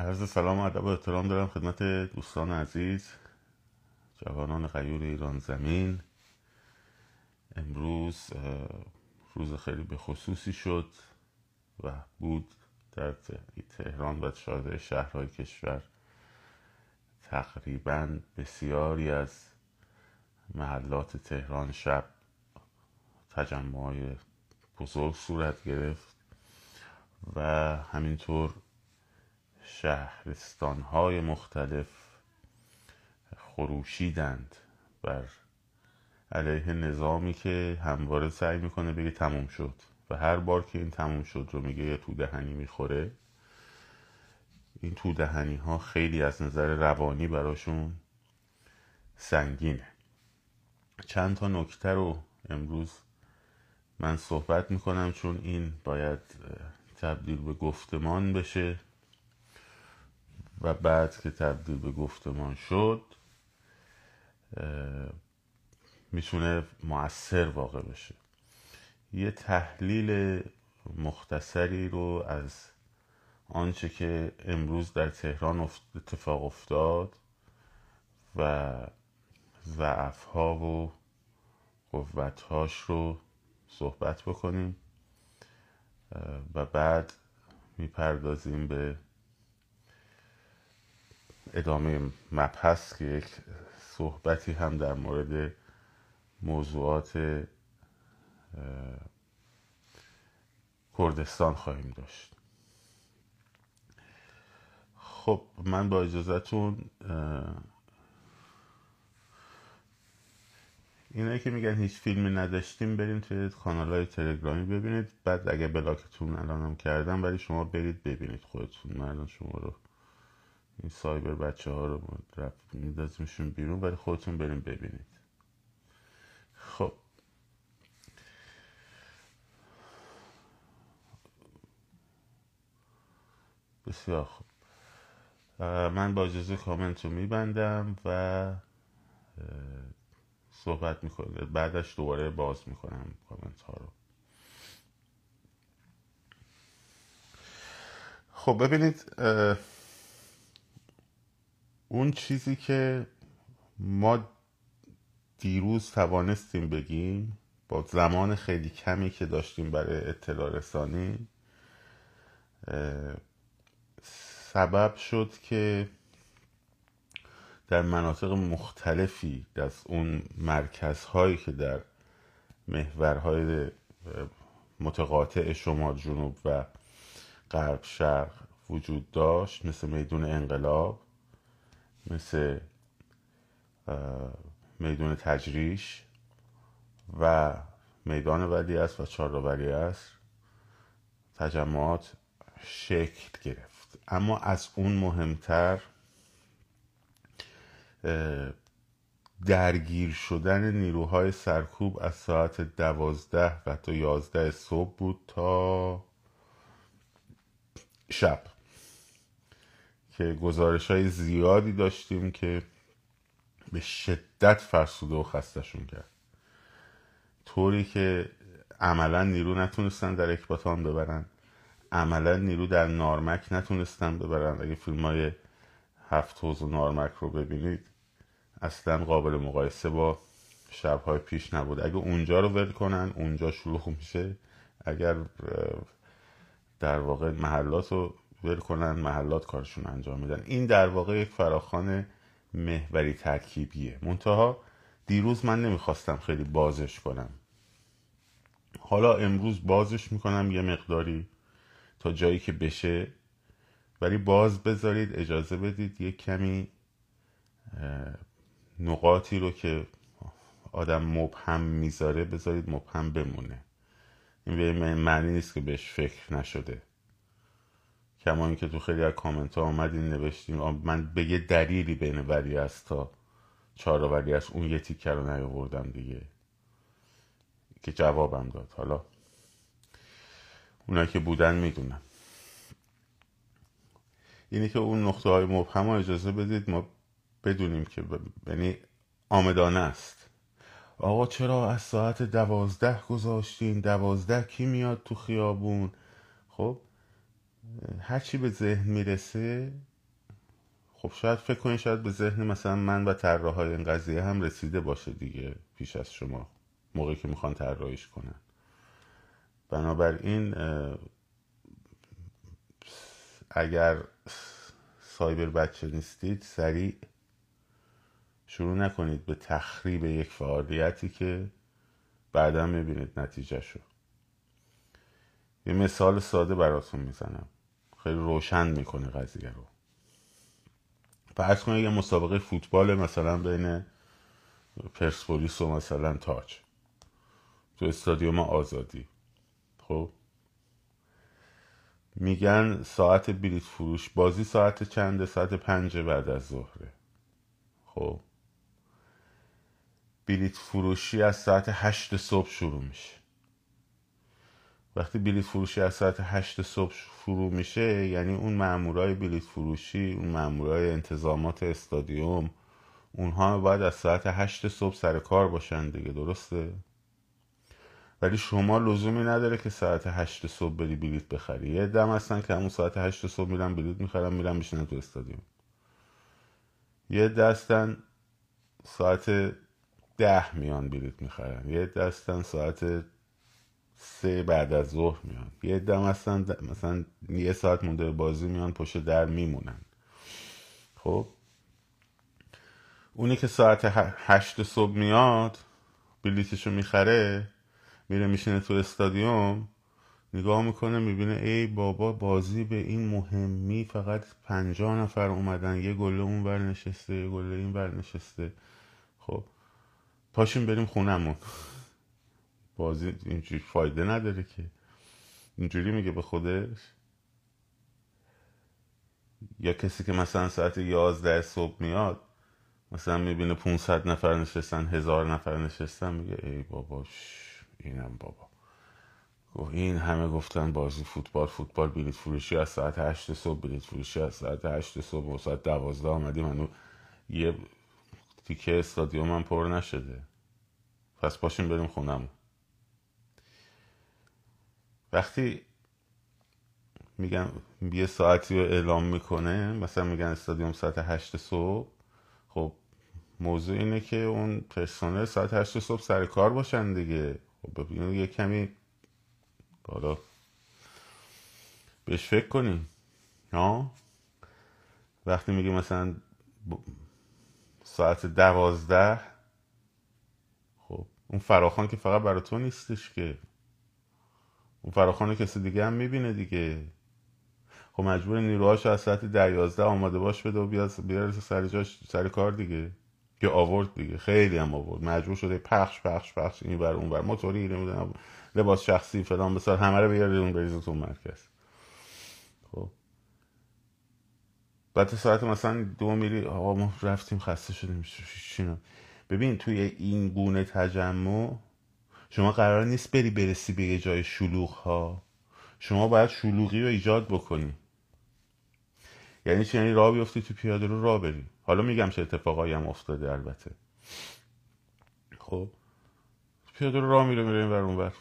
عرض سلام و ادب و احترام دارم خدمت دوستان عزیز جوانان غیور ایران زمین. امروز روز خیلی به خصوصی شد و بود در تهران و شاهده شهرهای کشور. تقریبا بسیاری از محلات تهران شب تجمع بزرگ صورت گرفت و همینطور شهرستان های مختلف خروشیدند بر علیه نظامی که همواره سعی می‌کنه بگه تموم شد. و هر بار که این تموم شد رو میگه یه تو دهنی می‌خوره. این تو دهنی ها خیلی از نظر روانی براشون سنگینه. چند تا نکته رو امروز من صحبت می‌کنم چون این باید تبدیل به گفتمان بشه. و بعد که تبدیل به گفتمان شد می‌تونه مؤثر واقع بشه. یه تحلیل مختصری رو از آنچه که امروز در تهران اتفاق افتاد و ضعفها و قوتهاش رو صحبت بکنیم و بعد می‌پردازیم به ادامه مبحث که یک صحبتی هم در مورد موضوعات کردستان خواهیم داشت. خب من با اجازهتون اینایی که میگن هیچ فیلمی نداشتیم بریم توی کانال های تلگرامی ببینید. بعد اگه بلاکتون الانم کردم ولی شما برید ببینید خودتون. من شما رو این سایبر بچه ها رو میدازیمشون بیرون ولی خودتون بریم ببینید. خب. بسیار خوب. من با اجازه کامنت رو میبندم و صحبت می‌کنه بعدش دوباره باز می‌کنم کامنت ها رو. خب ببینید اون چیزی که ما دیروز توانستیم بگیم با زمان خیلی کمی که داشتیم برای اطلاع رسانی سبب شد که در مناطق مختلفی از اون مرکزهایی که در محورهای متقاطع شمال جنوب و غرب شرق وجود داشت مثل میدون انقلاب مثل میدون تجریش و میدان ولی است و چهار ولی است. تجمعات شکل گرفت. اما از اون مهمتر درگیر شدن نیروهای سرکوب از ساعت دوازده و تا یازده صبح بود تا شب. که گزارش های زیادی داشتیم که به شدت فرسوده و خستشون کرد. طوری که عملا نیرو نتونستن در اکباتان ببرن. عملا نیرو در نارمک نتونستن ببرن. اگه فیلم های هفت و نارمک رو ببینید اصلا قابل مقایسه با شبهای پیش نبود. اگه اونجا رو ول کنن اونجا شلوغ میشه. اگر در واقع محلات رو ول کنن محلات کارشون انجام میدن. این در واقع یک فراخان محوری ترکیبیه. منتها دیروز من نمی‌خواستم خیلی بازش کنم. حالا امروز بازش می‌کنم یه مقداری تا جایی که بشه. ولی باز بذارید اجازه بدید یه کمی نقاطی رو که آدم مبهم می‌ذاره بذارید مبهم بمونه. این به معنی نیست که بهش فکر نشده. کما اینکه تو خیلی از کامنت ها آمدین نوشتیم من به یه دلیلی بین ولی است تا چهار ولی است اون یه تیکه رو نیاوردم دیگه که جوابم داد. حالا اونایی که بودن می‌دونن. اینه که اون نقطه های مبهم ها اجازه بدید ما بدونیم که یعنی آمدانه است. آقا چرا از ساعت دوازده گذاشتین؟ دوازده کی میاد تو خیابون؟ خب؟ هرچی به ذهن می‌رسه خب شاید فکر کنید شاید به ذهن مثلا من و طراحهای این قضیه هم رسیده باشه دیگه پیش از شما موقعی که می‌خوان طراحیش کنن. بنابراین اگر سایبر بچه نیستید سریع شروع نکنید به تخریب یک فعالیتی که بعدا می‌بینید نتیجه شو یه مثال ساده براتون می‌زنم. خیلی روشن می‌کنه قضیه رو. فرض کنید یه مسابقه فوتبال مثلا بین پرسپولیس و مثلا تاج تو استادیوم آزادی. خب؟ میگن ساعت بلیت فروش بازی ساعت چنده؟ ساعت پنج بعد از ظهره. خب؟ بلیت فروشی از ساعت هشت صبح شروع میشه. وقتی بلیت فروشی از ساعت هشت صبح شروع میشه یعنی اون مامورای بلیت فروشی اون مامورای انتظامات استادیوم اونها باید از ساعت هشت صبح سر کار باشن دیگه درسته؟ ولی شما لزومی نداره که ساعت هشت صبح بری بلیت بخری. یه دم هستن که همون ساعت هشت صبح میرن بلیت می‌خرن میرن میشنن تو استادیوم. یه دستن ساعت ده میان بلیت می‌خرن. یه دستن ساعت سه بعد از ظهر میان. یه دم هستن مثلا یه ساعت مونده بازی میان پشت در میمونن. خب؟ اونی که ساعت هشت صبح میاد بلیتشو می‌خره میره میشینه تو استادیوم نگاه می‌کنه می‌بینه ای بابا بازی به این مهمی فقط پنجاه نفر اومدن. یه گله اون بر نشسته یه گله این بر نشسته. خب؟ پاشیم بریم خونمون بازی اینجوری فایده نداره که. اینجوری میگه به خودش. یا کسی که مثلا ساعت یازده صبح میاد مثلا می‌بینه 500 نفر نشستن هزار نفر نشستن میگه ای بابا اینم بابا. این همه گفتن بازی فوتبال فوتبال بلیت فروشی از ساعت هشت صبح بلیت فروشی از ساعت هشت صبح و ساعت دوازده آمدیم هنو یه تیکه استادیوم هم پر نشده. پس باشیم بریم خونم وقتی میگن یه ساعتی رو اعلام می‌کنه مثلا میگن استادیوم ساعت هشت صبح خب موضوع اینه که اون پرسنل ساعت هشت صبح سر کار باشن دیگه. خب ببینید یه کمی حالا بهش فکر کنیم. ها؟ وقتی میگه مثلا ساعت دوازده خب اون فراخان که فقط برای تو نیستش که. اون فراخان کسی دیگه هم می‌بینه دیگه خب مجبور نیروهاش از ساعت ده یازده آماده باش بده و بیاد بیاد سر جاش سر کار دیگه که آورد دیگه خیلی هم آورد مجبور شده پخش پخش پخش این بر اون بر موتوری نمی‌دونم لباس شخصی فلان بسار همه رو بیاره اون بریز تو مرکز خب بعد ساعت مثلا دو میری آقا ما رفتیم خسته شدیم ببین توی این گونه تجمع شما قرار نیست بری برسی به یه جای شلوغ ها شما باید شلوغی رو ایجاد بکنی. یعنی چی؟ یعنی راه بیفتی تو پیاده رو راه بری. حالا میگم چه اتفاقایی هم افتاده البته. خب؟ پیاده رو راه میره میره این اون بر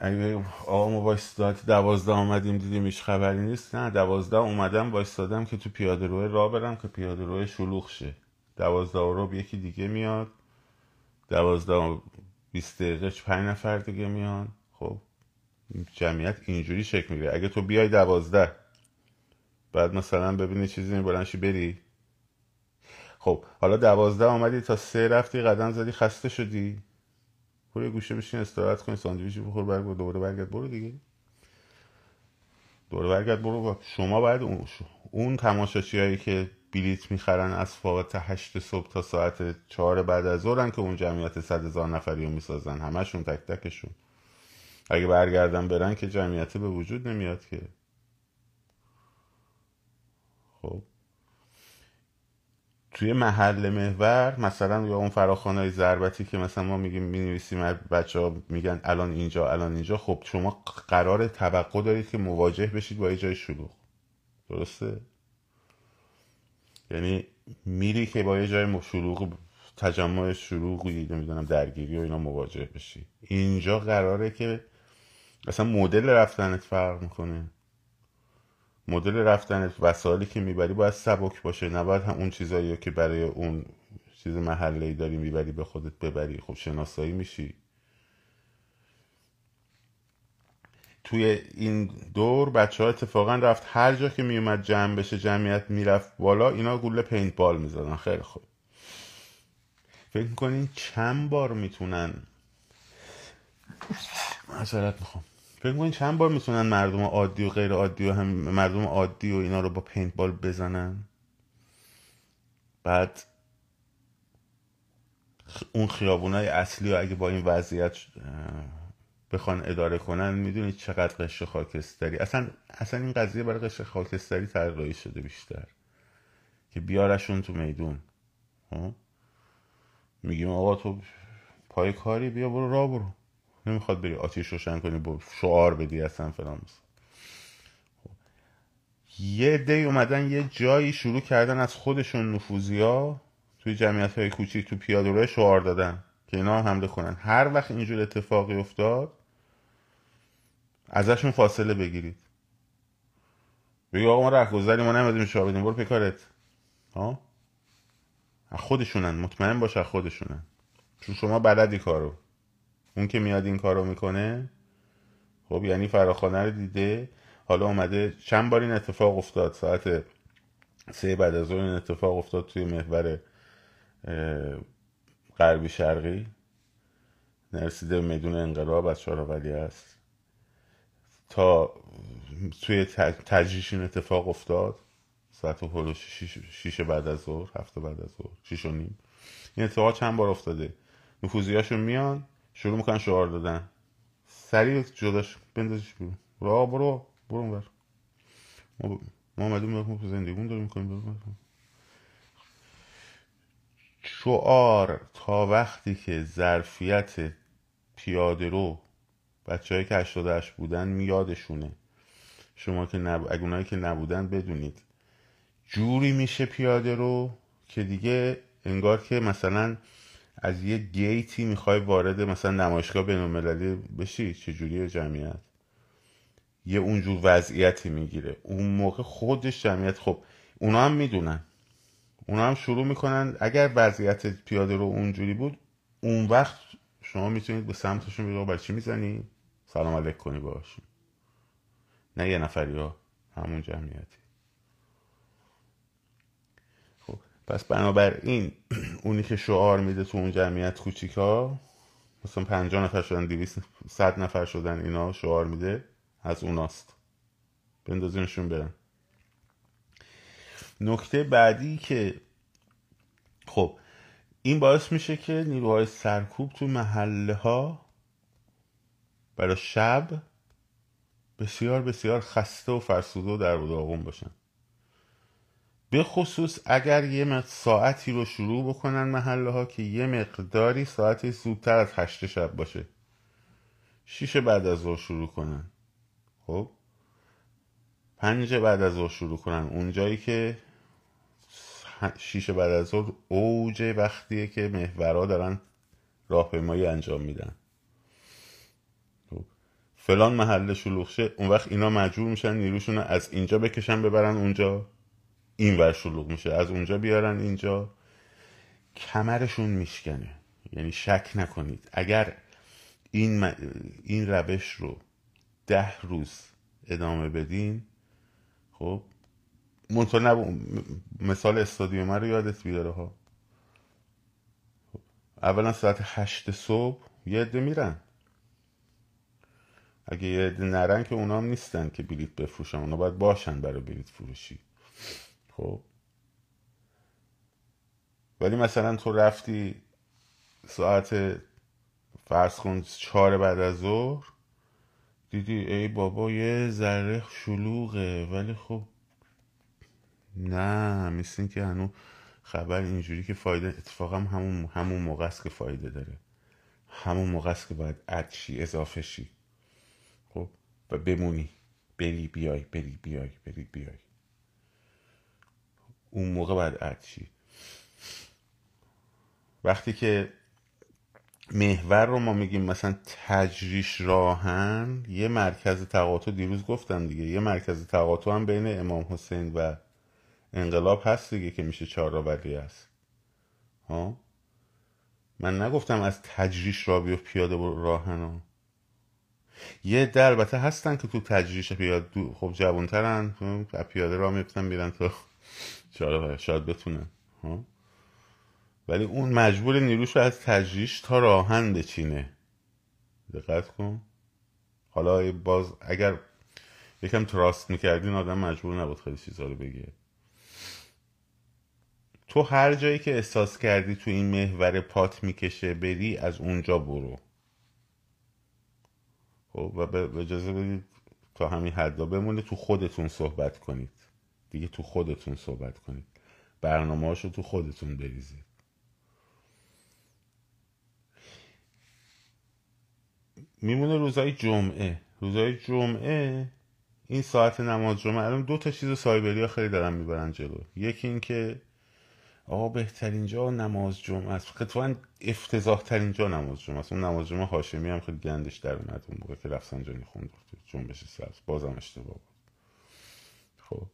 اگه آقا ما وایستاد دوازده آمدیم دیدیم هیچ خبری نیست. نه دوازده اومدم وایستادم که تو پیاده روی راه برم که پیاده روی شلوغ شه. دوازده رو یکی دیگه میاد. دوازده بیست دقیقه پنج نفر دیگه میان. خب جمعیت اینجوری شکل می‌گیره. اگه تو بیای دوازده بعد مثلا ببینی چیزی میبرنشی بری. خب حالا دوازده آمدی تا سه رفتی قدم زدی خسته شدی. برو گوشه بشین استراحت کنی ساندویچ بخور برگ دوباره برگرد برو دیگه. دوباره برگرد برو. شما باید اون, اون تماشاچی هایی که بلیت می‌خرن از ساعت هشت صبح تا ساعت چهار بعد از ظهرن که اون جمعیت صد هزار نفری رو می‌سازن. همشون تک تکشون. اگه برگردن برن که جمعیت به وجود نمیاد که. خب. توی محل محور مثلا یا اون فراخانه های ضربتی که مثلا ما میگیم می‌نویسیم بچه ها میگن الان اینجا الان اینجا. خب شما قرار توقع دارید که مواجه بشید با یه جای شلوغ. درسته؟ یعنی میری که با یه جای شلوغ تجمع شلوغی نمی‌دونم درگیری و اینا مواجه بشی. اینجا قراره که اصلا مدل رفتنت فرق می‌کنه. مدل رفتن وسایلی که می‌بری باید سبک باشه. نباید هم اون چیزایی که برای اون چیز محله ای داری می‌بری به خودت ببری. خب شناسایی میشی. توی این دور بچه ها اتفاقا رفت هر جا که میومد جمع بشه جمعیت می‌رفت بالا اینا گوله پینت بال می‌زدن. خیلی خوب. فکر می‌کنین چند بار می‌تونن؟ معذرت می‌خوام. فکر می‌کنین چند بار می‌تونن مردم عادی و غیر عادی و هم مردم عادی و اینا رو با پینت بال بزنن؟ بعد اون خیابونای اصلی و اگه با این وضعیت بخوان اداره کنن می‌دونید چقدر قشر خاکستری. اصلا اصلا این قضیه برای قشر خاکستری طراحی شده بیشتر. که بیارشون تو میدون. ها؟ میگیم آقا تو پای کاری بیا برو را برو. نمی‌خواد بری آتیش روشن کنی برو شعار بدی اصلا فلان یه دی اومدن یه جایی شروع کردن از خودشون نفوزی ها توی جمعیت های کوچیک تو پیاده شعار دادن. که اینا حمله کنن. هر وقت اینجور اتفاقی افتاد ازشون فاصله بگیرید. بگی آقا ما رهگذری ما نمیدیم شعار بدیم برو پیکارت ها؟ خودشونن. مطمئن باش خودشونن. چون شما بلدی کارو. اون که میاد این کارو می‌کنه خب یعنی فراخانه رو دیده. حالا اومده چند بار این اتفاق افتاد؟ ساعت سه بعد از این اتفاق افتاد توی محور غربی شرقی. نرسیده میدون انقلاب از ولی است تا توی تجریش این اتفاق افتاد. ساعت و شیش, بعد از ظهر هفته بعد از ظهر شیش و نیم. این اتفاق چند بار افتاده؟ نفوزیاشون میان شروع می‌کنن شعار دادن. سریع جداش بندازش برو برو برو برو بر ما ما اومدیم زندگیمون داریم می‌کنیم. شعار تا وقتی که ظرفیت پیاده رو بچه که 88 بودن میادشونه. شما که نب... اگونایی که نبودن بدونید. جوری میشه پیاده رو که دیگه انگار که مثلا از یه گیتی می‌خوای وارد مثلا نمایشگاه بینالمللی بشی چجوری جمعیت؟ یه اونجور وضعیتی می‌گیره. اون موقع خودش جمعیت خب اونا هم می‌دونن. اونا هم شروع می‌کنن. اگر وضعیت پیاده رو اونجوری بود اون وقت شما می‌تونید به سمتشون برای چی می‌زنی؟ سلام علیک کنی باشون نه یه نفری ها همون جمعیتی. خب پس بنابراین اونی که شعار میده تو اون جمعیت کوچیکا مثلا پنجاه نفر شدن دیویست صد نفر شدن اینا شعار میده از اوناست. بندازینشون برن. نکته بعدی که خب این باعث میشه که نیروهای سرکوب تو محله ها برای شب بسیار بسیار خسته و فرسوده و در داغون باشن. به خصوص اگر یه ساعتی رو شروع بکنن محله ها که یه مقداری ساعتی زودتر از هشت شب باشه. شیش بعد از ظهر شروع کنن. خب؟ پنج بعد از ظهر شروع کنن. اونجایی که شیش بعد از ظهر اوج وقتیه که محورها دارن راهپیمایی انجام میدن. فلان محله شلوغ شه اون وقت اینا مجبور میشن نیروشون از اینجا بکشن ببرن اونجا. این ور شلوغ میشه از اونجا بیارن اینجا. کمرشون میشکنه. یعنی شک نکنید. اگر این, این روش رو ده روز ادامه بدین خب منطقه نب... مثال استادیوم رو یادت بیاره ها. خب. اولا ساعت هشت صبح یه عده میرن. اگه یه عده نرن که اونا هم نیستن که بلیت بفروشن. اونا باید باشن برای بلیت فروشی. خب؟ ولی مثلا تو رفتی ساعت فرض کن چهار بعد از ظهر دیدی ای بابا یه ذره شلوغه. ولی خب نه مثل که هنو خبر اینجوری که فایده اتفاقا همون همون موقع است که فایده داره. همون موقع است که باید اد شی اضافه شی. و بمونی. بری بیای بری بیای بری بیای. اون موقع باید اد شی. وقتی که محور رو ما میگیم مثلا تجریش راهن یه مرکز تقاطع دیروز گفتم دیگه. یه مرکز تقاطع هم بین امام حسین و انقلاب هست دیگه که میشه چهار ولی است. ها؟ من نگفتم از تجریش را بیفت پیاده راهن ها. یه در البته هستن که تو تجریش پیاده خب جوانترن پیاده را میفتن میرن تو شاید بتونن ها ولی اون مجبور نیروش رو از تجریش تا راهن بچینه. دقت کن. حالا باز اگر یکم تراست می‌کردین آدم مجبور نبود خیلی چیزا رو بگه. تو هر جایی که احساس کردی تو این محور پات می‌کشه بری از اونجا برو. خب و به اجازه بدید تا همین حدا بمونه تو خودتون صحبت کنید. دیگه تو خودتون صحبت کنید. برنامه رو تو خودتون بریزید. میمونه روزای جمعه. روزای جمعه این ساعت نماز جمعه الان دو تا چیز سایبری ها خیلی دارن می‌برن جلو. یکی این که آقا بهترین جا نماز جمعه است. اتفاقا افتضاح ترین جا نماز جمعه است. اون نماز جمعه هاشمی هم خیلی گندش در اومد. اون موقع که رفسنجانی خوند جنبش سبز بازم اشتباه بود. خب.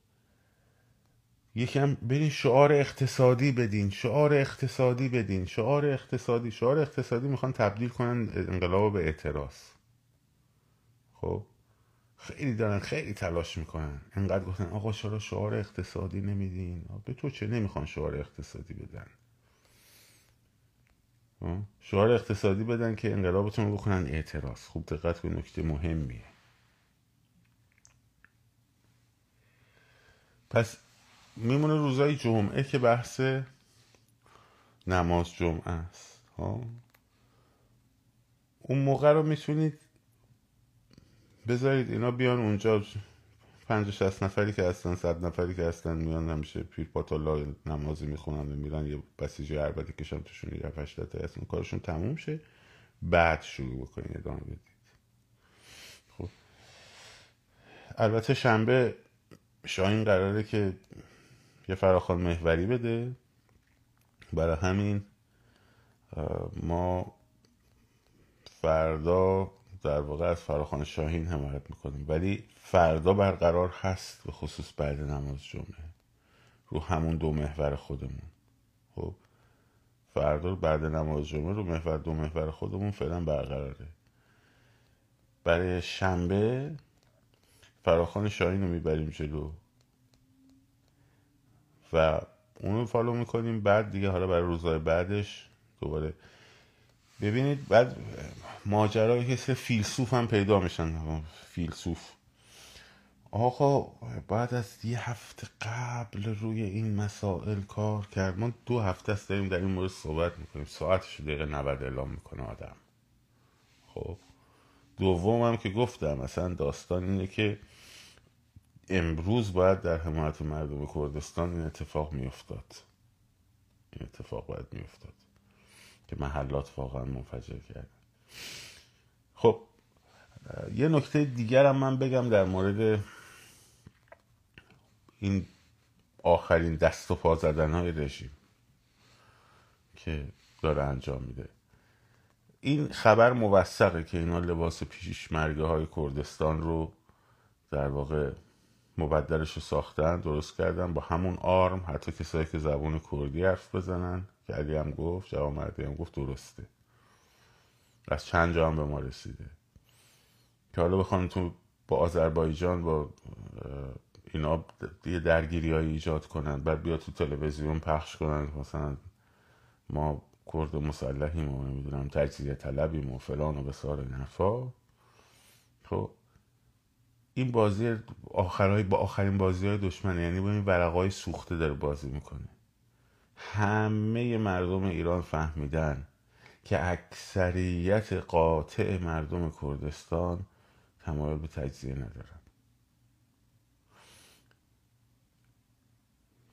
یکم برین شعار اقتصادی بدین. شعار اقتصادی بدین. شعار اقتصادی. شعار اقتصادی می‌خوان تبدیل کنن انقلاب به اعتراض. خب. خیلی دارن خیلی تلاش می‌کنن. انقدر گفتن آقا چرا شعار اقتصادی نمیدین؟ به تو چه نمی‌خوان شعار اقتصادی بدن؟ شعار اقتصادی بدن که انقلابتون رو بکنن اعتراض. خوب دقت به نکته مهمیه. پس میمونه روزای جمعه که بحث نماز جمعه است. ها؟ اون موقع رو می‌تونید بذارید اینا بیان اونجا پنج و شست نفری که هستن صد نفری که هستن میان همیشه پیر پاتالا نمازی می‌خونن و میرن یه بسیجی عربده کشن توشون یه هشت تا هستن. کارشون تموم شه بعد شروع بکنید ادامه بدید. خب. البته شنبه شاهین قراره که یه فراخوان محوری بده. برای همین ما فردا در واقع از فراخوان شاهین حمایت می‌کنیم. ولی فردا برقرار هست به خصوص بعد نماز جمعه. رو همون دو محور خودمون. خب؟ فردا بعد نماز جمعه رو محور دو محور خودمون فعلا برقراره. برای شنبه فراخوان شاهین رو می‌بریم جلو. و اونو فالو می‌کنیم. بعد دیگه حالا برای روزهای بعدش دوباره ببینید بعد ماجرای کسی فیلسوف هم پیدا میشن فیلسوف. آقا بعد از یه هفته قبل روی این مسائل کار کرد. ما دو هفته است داریم در این مورد صحبت می‌کنیم. ساعتش دقیقه 90 اعلام می‌کنه آدم. خب؟ دوم هم که گفتم مثلا داستان اینه که امروز باید در حمایت مردم کردستان این اتفاق میافتاد. این اتفاق باید میافتاد. که محلات واقعا منفجر کرد خب یه نکته دیگر هم من بگم در مورد این آخرین دست و پا زدن های رژیم که داره انجام میده. این خبر موثقه که اینا لباس پیشمرگه های کردستان رو در واقع مبدلش رو ساختن درست کردن. با همون آرم حتی کسایی که زبون کردی حرف بزنن. که علی هم گفت جواب مردی هم گفت درسته. از چند جا هم به ما رسیده. که حالا بخوان تو با آذربایجان با اینا یه درگیری های ایجاد کنن. بعد بیا تو تلویزیون پخش کنن. مثلا ما کرد مسلحیم و نمی‌دونم تجزیه طلبیم و فلان و بسار حرفا. خب این بازی آخرهای با آخرین بازی های دشمنه. یعنی با این ورقای سوخته داره بازی می‌کنه. همه مردم ایران فهمیدن که اکثریت قاطع مردم کردستان تمایل به تجزیه ندارن.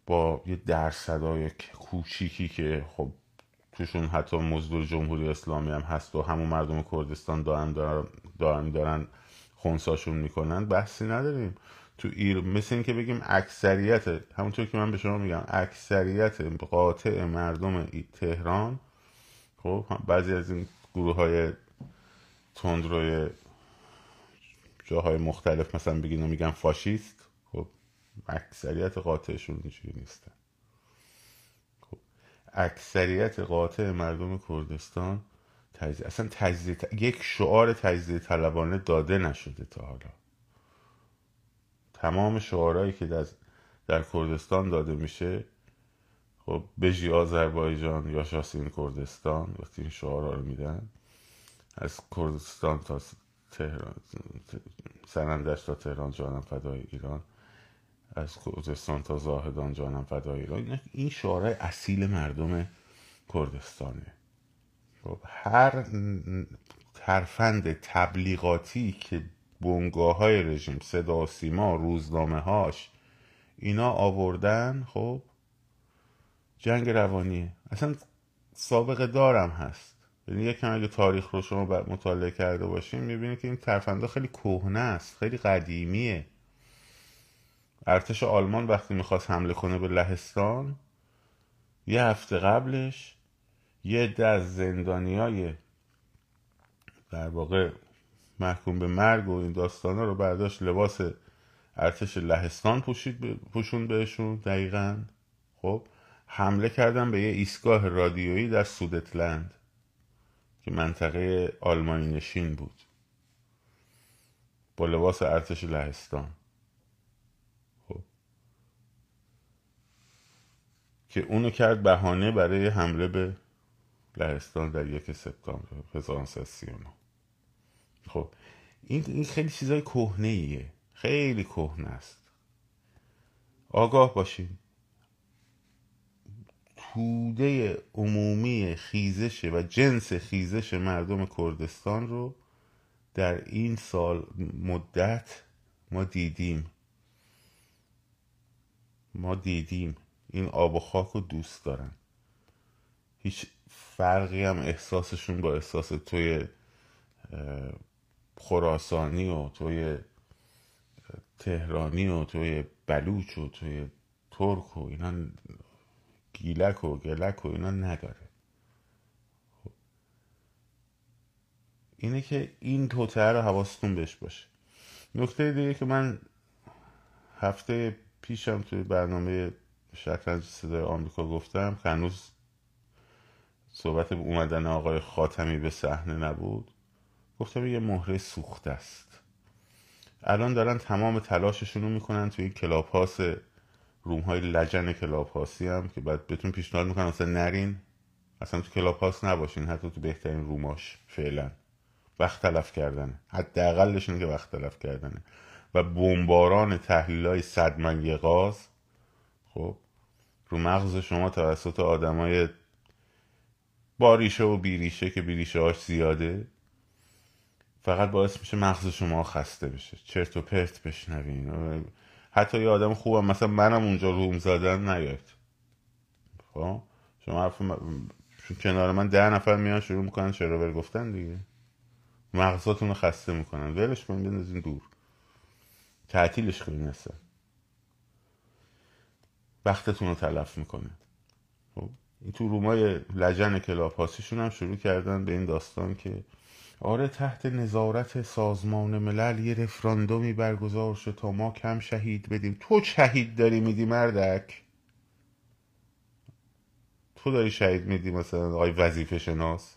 با یه درصدای کوچیکی که خب توشون حتی مزدور جمهوری اسلامی هم هست و همون مردم کردستان دارن دارن, دارن, دارن خونساشون می‌کنن بحثی نداریم. تو ایر مثل این که بگیم اکثریت همونطور که من به شما میگم اکثریت قاطع مردم تهران خب بعضی از این گروه های تندروی جاهای مختلف مثلا بگین و میگن فاشیست خب اکثریت قاطعشون اینجوری نیستن. خب اکثریت قاطع مردم کردستان تجزیه اصلا تجزیه یک شعار تجزیه طلبانه داده نشده تا حالا. تمام شعارهایی که در, در کردستان داده میشه خب بژی آذربایجان یا شاسین کردستان وقتی این شعارها رو میدن از کردستان تا تهران سنندش تا تهران جانم فدای ایران. از کردستان تا زاهدان جانم فدای ایران. این شعارهای اصیل مردم کردستانه. هر ترفند تبلیغاتی که بنگاه های رژیم صدا سیما روزنامه هاش اینا آوردن خب جنگ روانیه اصلا سابقه دارم هست. یعنی یکم اگه تاریخ رو شما مطالعه کرده باشین می‌بینید که این ترفنده خیلی کهنه است خیلی قدیمیه. ارتش آلمان وقتی می‌خواست حمله کنه به لهستان یه هفته قبلش یه عده زندانی های در واقع محکوم به مرگ و این داستانا رو برداشت لباس ارتش لهستان پوشید پوشون بهشون دقیقا. خب حمله کردن به یه ایستگاه رادیویی در سودتلند که منطقه آلمانی نشین بود. با لباس ارتش لهستان. خب. که اونو کرد بهانه برای حمله به لهستان در یک سپتامبر 1939 خب این این خیلی چیزای کهنه ایه خیلی کهنه است. آگاه باشین. توده عمومی خیزش و جنس خیزش مردم کردستان رو در این سال مدت ما دیدیم. ما دیدیم. این آب و خاک رو دوست دارن. هیچ فرقی هم احساسشون با احساس توی خراسانی و توی تهرانی و توی بلوچ و توی ترک و اینا گیلک و گلک و اینا نداره خب. اینه که این توتره رو حواستون بهش باشه نکته دیگه که من هفته پیشم توی برنامه شطرنج صدای آمریکا گفتم هنوز صحبت اومدن آقای خاتمی به صحنه نبود؟ گفتم یه مهره سوخته است. الان دارن تمام تلاششون رو می‌کنن توی کلاب هاوس room های لجن کلاب هاوسی هم که بعد بهتون پیشنهاد می‌کنم اصلا نرین. اصلا تو کلاب هاوس نباشین حتی تو بهترین room اش فعلا. وقت تلف کردنه. حداقلش اینه که وقت تلف کردنه. و بمباران تحلیل های صدمنگ غاز خب رو مغز شما توسط آدمای باریشه و بیریشه که بیریشه هاش زیاده فقط باعث میشه مغز شما خسته بشه. چرت و پرت بشنوین. حتی یه آدم خوبم مثلا منم اونجا روم زدن نیاد. خب؟ شما حرف کنار من ده نفر میان شروع می‌کنن چرا گفتن دیگه. مغزاتون رو خسته می‌کنن. ولش کنین بندازین دور. تعطیلش کنین اصلا. وقتتون رو تلف می‌کنه. این تو رومای لجن کلاپاسیشون هم شروع کردن به این داستان که آره تحت نظارت سازمان ملل یه رفراندومی برگزار شد تا ما کم شهید بدیم. تو شهید داری میدی مردک؟ تو داری شهید میدی مثلا آقای وظیفه شناس؟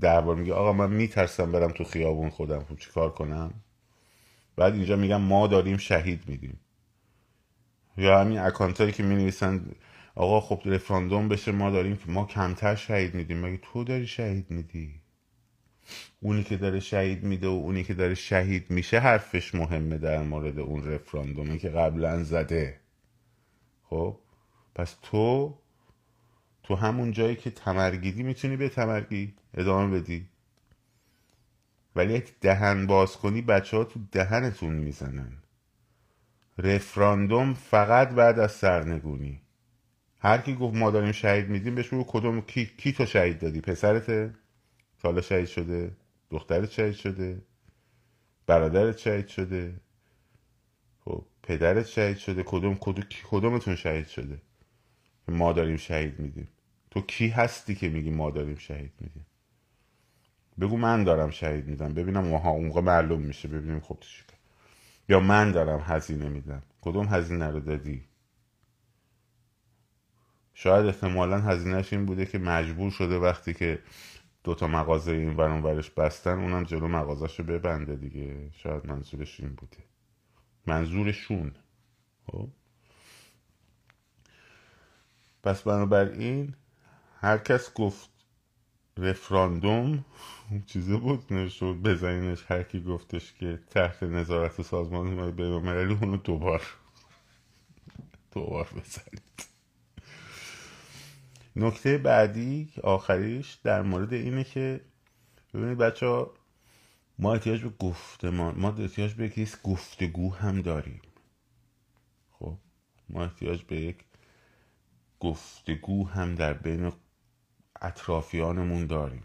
دربار میگه آقا من میترسم برم تو خیابون خودم خب چی کار کنم؟ بعد اینجا میگم ما داریم شهید میدیم. یا همین اکانتایی که می آقا خب رفراندوم بشه ما داریم ما کمتر شهید میدیم. مگه تو داری شهید میدی؟ اونی که داره شهید میده و اونی که داره شهید میشه حرفش مهمه در مورد اون رفراندومی که قبلا زده. خب پس تو تو همون جایی که تمرگیدی می‌تونی به تمرگی ادامه بدی. ولی دهن باز کنی بچه ها تو دهنتون می‌زنن. رفراندوم فقط بعد از سرنگونی. هر کی گفت ما داریم شهید میدیم بهش بگو کدوم کی, کی تو شهید دادی؟ پسرته حالا شهید شده. دخترت شهید شده. برادرت شهید شده. خب پدرت شهید شده. کدوم کدوم کدومتون شهید شده؟ ما داریم شهید میدیم. تو کی هستی که میگی ما داریم شهید میدیم؟ بگو من دارم شهید میدم. ببینم اونها اون موقع معلوم میشه. ببینیم خب یا من دارم هزینه میدم. کدوم هزینه رو دادی؟ شاید احتمالا هزینهش این بوده که مجبور شده وقتی که دوتا مغازه این ورون ورش بستن اونم جلو مغازش رو ببنده دیگه. شاید منظورش این بوده. منظورشون. خب. پس بنابراین هر کس گفت رفراندوم چیزه بود نشد بزنینش هر کی گفتش که تحت نظارت سازمان بین المللی اونو دوبار دوبار بزنید. نکته بعدی آخریش در مورد اینه که ببینید بچه ها ما احتیاج به گفتمان ما احتیاج به یک گفتگو هم داریم. خب ما احتیاج به یک گفتگو هم در بین اطرافیانمون داریم.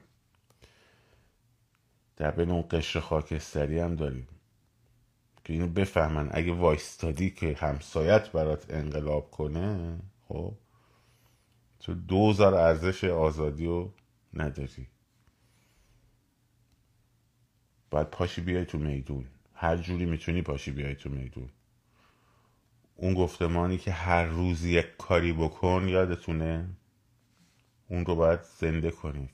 در بین اون قشر خاکستری هم داریم. که اینو بفهمن. اگه وایستادی که همسایت برات انقلاب کنه خب تو دوزار ارزش آزادی رو نداری. باید پاشی بیای تو میدون. هر جوری می‌تونی پاشی بیای تو میدون. اون گفتمانی که هر روز یک کاری بکن یادتونه؟ اون رو باید زنده کنید.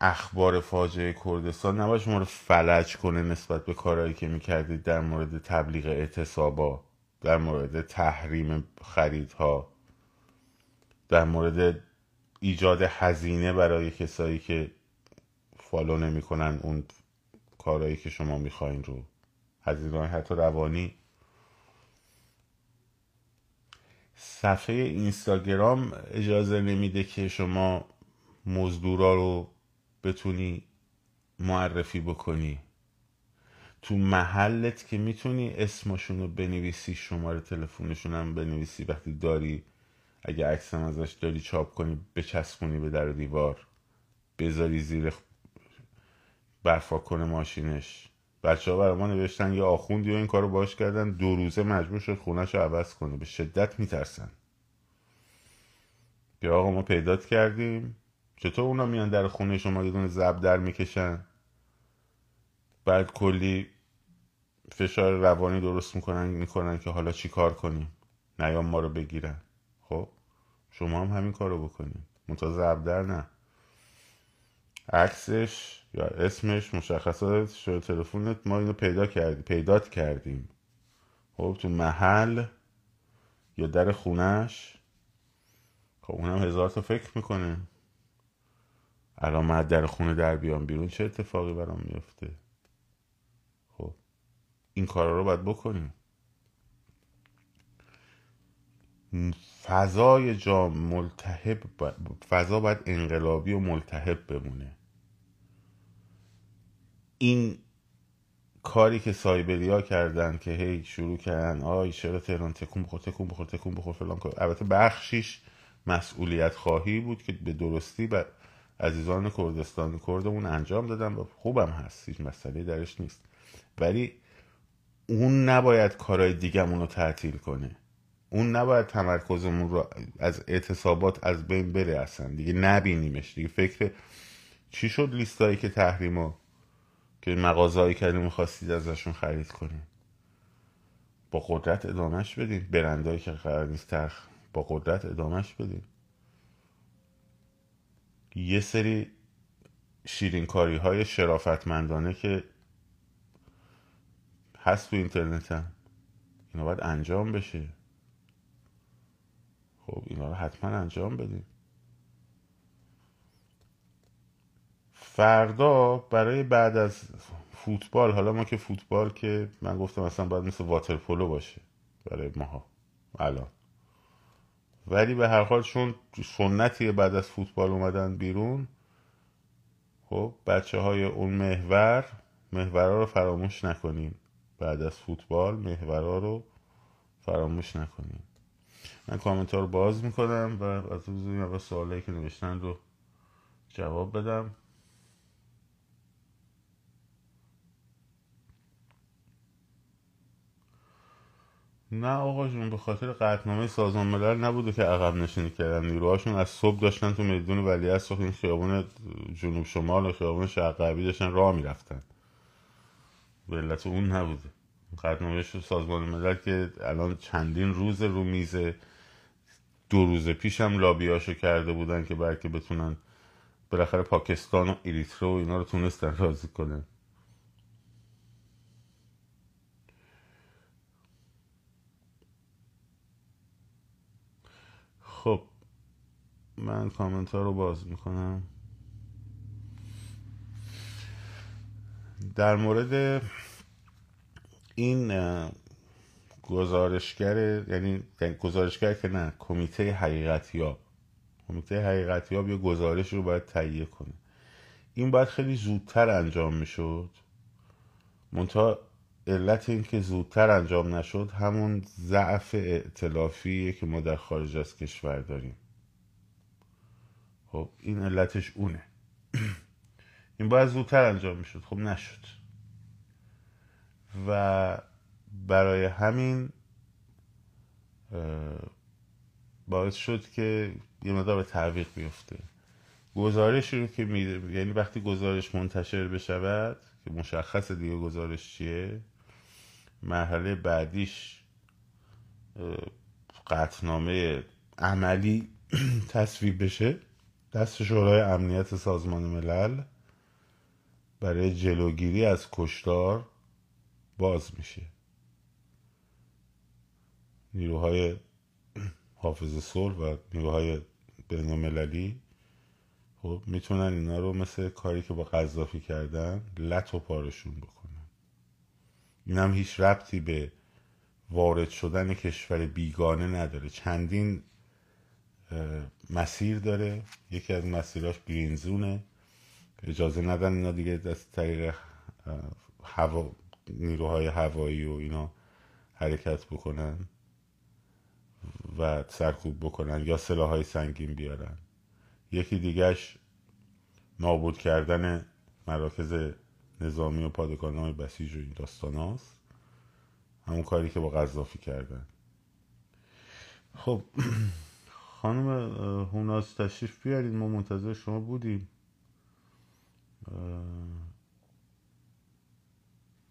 اخبار فاجعه کردستان نباید شما رو فلج کنه نسبت به کارهایی که می‌کردید در مورد تبلیغ اعتصابا. در مورد تحریم خریدها در مورد ایجاد هزینه برای کسایی که فالو نمی‌کنن اون کارهایی که شما می‌خواین رو. هزینه حتی روانی. صفحه اینستاگرام اجازه نمیده که شما مزدورا رو بتونی معرفی بکنی. تو محلت که می‌تونی اسمشون رو بنویسی شماره تلفنشون هم بنویسی. وقتی داری اگه عکسم ازش داری چاپ کنی بچسبونی به در دیوار. بذاری زیر برفا کنه ماشینش. بچه ها برای ما نوشتن یه آخوندی و این کارو باش کردن. دو روزه مجبور شد خونش رو عوض کنه. به شدت میترسن. بیا آقا ما پیدات کردیم. چطور اونا میان در خونه شما؟ یه زب در می‌کشن. بعد کلی فشار روانی درست می‌کنن می‌کنن که حالا چی کار کنیم؟ نیام ما رو بگیرن. خب؟ شما هم همین کارو بکنید منتها زب در نه. عکسش یا اسمش مشخصات شده. تلفنت ما اینو پیدا کردیم پیدات کردیم. خب؟ تو محل یا در خونش خب اونم هزار تا فکر می‌کنه. الان من در خونه در بیام بیرون چه اتفاقی برام میفته این کارا رو باید بکنیم. فضای جا ملتهب فضا باید انقلابی و ملتهب بمونه. این کاری که سایبریا کردن که هی شروع کردن آی چرا تهران تکون بخور تکون بخور تکون بخور فلان کن البته بخشیش مسئولیت خواهی بود که به درستی به عزیزان کردستان کردمون انجام دادن. و خوبم هست هیچ مسئله درش نیست. ولی اون نباید کارهای دیگهمون رو تعطیل کنه. اون نباید تمرکزمون رو از اعتصابات از بین بره اصلا. دیگه نبینیمش. دیگه فکر چی شد لیستایی که تحریم که مغازهایی که می‌خواستید ازشون خرید کنید با قدرت ادامهش بدین. برندهایی که قرار نیست تخ با قدرت ادامهش بدین. یه سری شیرینکاری های شرافتمندانه که هست تو اینترنت هم. اینا باید انجام بشه. خب اینا رو حتما انجام بدیم. فردا برای بعد از فوتبال حالا ما که فوتبال که من گفتم اصلا باید مثل واترپولو باشه برای ماها. الان. ولی به هر حال چون سنتی بعد از فوتبال اومدن بیرون خب بچه های اون محور محورا رو فراموش نکنیم. بعد از فوتبال محورا رو فراموش نکنیم. من کامنت رو باز می‌کنم و از اون سوالایی که نوشتن رو جواب بدم. نه آقا جون به خاطر قطنامه سازمان ملل نبوده که عقب نشینی کردن. نیروهاشون از صبح داشتن تو میدون ولیعصر این خیابون جنوب شمال و خیابون شرق غربی داشتن راه می‌رفتن. به علت اون نبوده قطنامه سازمان ملل که الان چندین روز رو میزه دو روز پیش هم لابیاشو کرده بودن که بلکه بتونن بالاخره پاکستان و اریتره و اینا رو تونستن راضی کنن. خب من کامنت ها رو باز می‌کنم. در مورد این گزارشگر یعنی گزارشگر که نه کمیته حقیقتیاب. کمیته حقیقتیاب یه گزارش رو باید تهیه کنه. این باید خیلی زودتر انجام می‌شد. منتها علت این که زودتر انجام نشد همون ضعف ائتلافیه که ما در خارج از کشور داریم. خب این علتش اونه. این باید زودتر انجام می‌شد. خب نشد. و برای همین باعث شد که یه مدار به تعویق بیفته. گزارش رو که می... یعنی وقتی گزارش منتشر بشود که مشخص دیگه گزارش چیه مرحله بعدیش قطنامه عملی تصویب بشه. دست شورای امنیت سازمان ملل برای جلوگیری از کشتار باز میشه. نیروهای حافظ صلح و نیروهای بین المللی خب می‌تونن اینا رو مثل کاری که با قذافی کردن لط و پارشون بکنن. این هم هیچ ربطی به وارد شدن کشور بیگانه نداره. چندین مسیر داره. یکی از مسیراش گرینزونه اجازه ندن اینا دیگه از طریق هوا نیروهای هوایی و اینا حرکت بکنن و سرکوب بکنن یا سلاحهای سنگین بیارن. یکی دیگهش نابود کردن مراکز نظامی و پادگان های بسیج و این داستان هاست. همون کاری که با قذافی کردن. خب خانم هوناز تشریف بیارید. ما منتظر شما بودیم.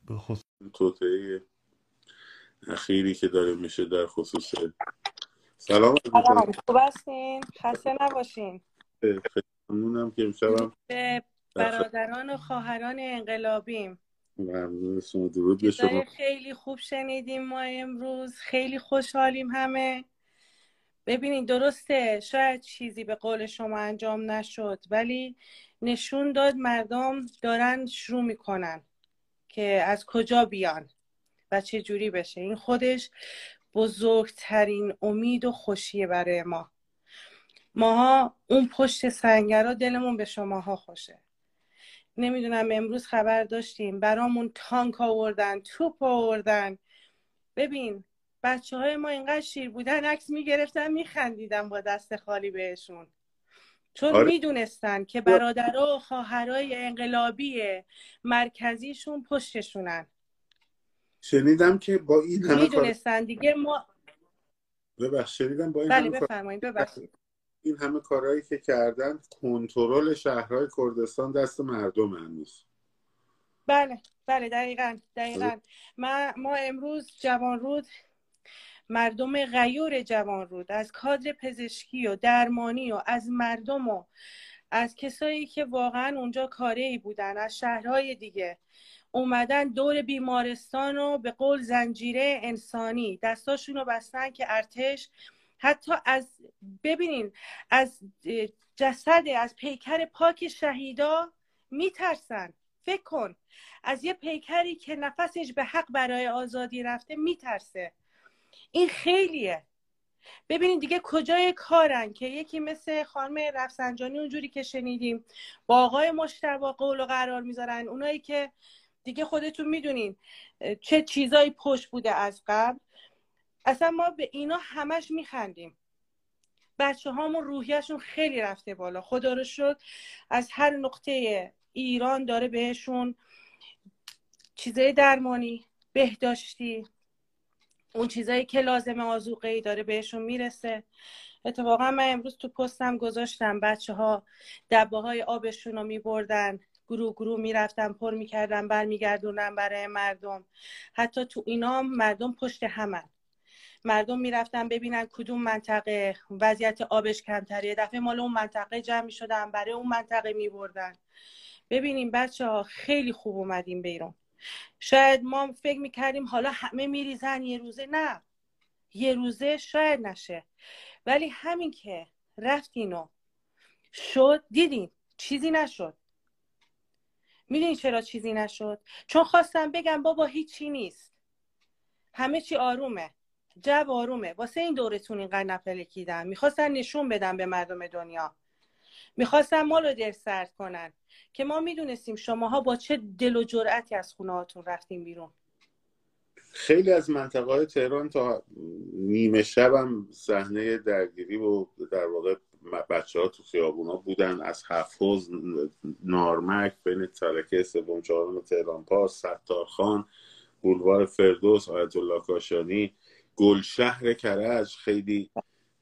به خصوص توطعه اخیری که داره میشه در خصوص سلام خوب هستین؟ خسته نباشین. خیلی ممنونم که امشبم به برادران و خواهران انقلابیم. ممنون شما درود به شما. خیلی خوب شنیدیم ما امروز. خیلی خوشحالیم همه. ببینید درسته شاید چیزی به قول شما انجام نشد ولی نشون داد مردم دارن شروع می‌کنن که از کجا بیان و چه جوری بشه. این خودش بزرگترین امید و خوشیه برای ما. ماها اون پشت سنگرا دلمون به شماها خوشه. نمی‌دونم امروز خبر داشتیم برامون تانک آوردن توپ آوردن. ببین بچه های ما اینقدر شیر بودن عکس می‌گرفتن میخندیدن با دست خالی بهشون. چون آره. می‌دونستن که برادرها و خواهرای انقلابی مرکزیشون پشتشونن. شنیدم که با این همه می‌دونستن دیگه ما ببخش شنیدم با این بله بفرمایید ببخشید. این همه کارهایی که کردن کنترل شهرهای کردستان دست مردم هنوز. بله بله دقیقا دقیقا. ما, ما امروز جوان رود مردم غیور جوان رود از کادر پزشکی و درمانی و از مردم و از کسایی که واقعا اونجا کاری بودن از شهرهای دیگه. اومدن دور بیمارستان و به قول زنجیره انسانی. دستاشون رو بستن که ارتش. حتی از ببینین از جسد از پیکر پاک شهیدا میترسن. فکر کن از یه پیکری که نفسش به حق برای آزادی رفته میترسه. این خیلیه. ببینید دیگه کجای کارن که یکی مثل خانم رفسنجانی اونجوری که شنیدیم با آقای مشتبا قول و قرار می‌ذارن. اونایی که دیگه خودتون می‌دونین چه چیزایی پشت بوده از قبل. اصلا ما به اینا همش میخندیم. بچه هامون روحیشون خیلی رفته بالا. خدا رو شد از هر نقطه ایران داره بهشون چیزای درمانی بهداشتی اون چیزایی که لازم آزوقه ای داره بهشون می‌رسه. اتفاقا من امروز تو پستم گذاشتم بچه ها دبه های آبشون رو میبردن گروه گروه می‌رفتن پر می‌کردن برمیگردونن برای مردم. حتی تو اینا مردم پشت همن. مردم می‌رفتن ببینن کدوم منطقه وضعیت آبش کمتره. دفعه مال اون منطقه جمع شدن برای اون منطقه میبردن. ببینیم بچه ها خیلی خوب اومدیم بیرون. شاید ما فکر می‌کردیم حالا همه میریزن یه روزه. نه. یه روزه شاید نشه. ولی همین که رفتین و شد دیدین چیزی نشد. می‌دونی چرا چیزی نشد؟ چون خواستم بگم بابا هیچی نیست. همه چی آرومه. جو آرومه. واسه این دورتون اینقدر نپلکیدن می‌خواستن نشون بدن به مردم دنیا. می‌خواستن ما رو در سرد کنن. که ما می‌دونستیم شماها با چه دل و جرأتی از خونه هاتون رفتیم بیرون. خیلی از منطقه های تهران تا نیمه شب هم صحنه درگیری و در واقع بچه ها تو خیابونا بودن. از حفظ نارمک بین ترکه سوم چهارم تهران پاس ستارخان بولوار فردوس آیت الله کاشانی گلشهر کرج خیلی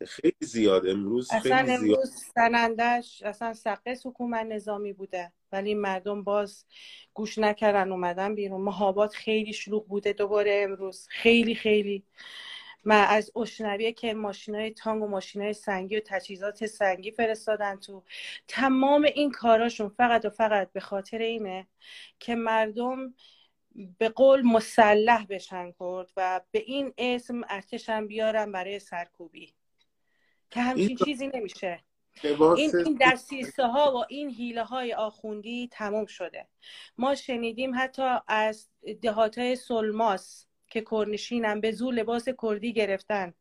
خیلی زیاد. امروز اصلا خیلی زیاد. امروز سنندش اصلا سقه حکومت نظامی بوده ولی مردم باز گوش نکردن اومدن بیرون. مهابات خیلی شلوغ بوده دوباره امروز. خیلی خیلی. من از اشنویه که ماشینای تانگ و ماشینای سنگی و تجهیزات سنگی فرستادن تو تمام این کاراشون فقط و فقط به خاطر اینه که مردم به قول مسلح بشن کرد و به این اسم ارتشم بیارن برای سرکوبی. که همچین چیزی نمیشه. این این دستیسه ها و این حیله های آخوندی تموم شده. ما شنیدیم حتی از دهات های سلماس که کرنشینن به زور لباس کردی گرفتن.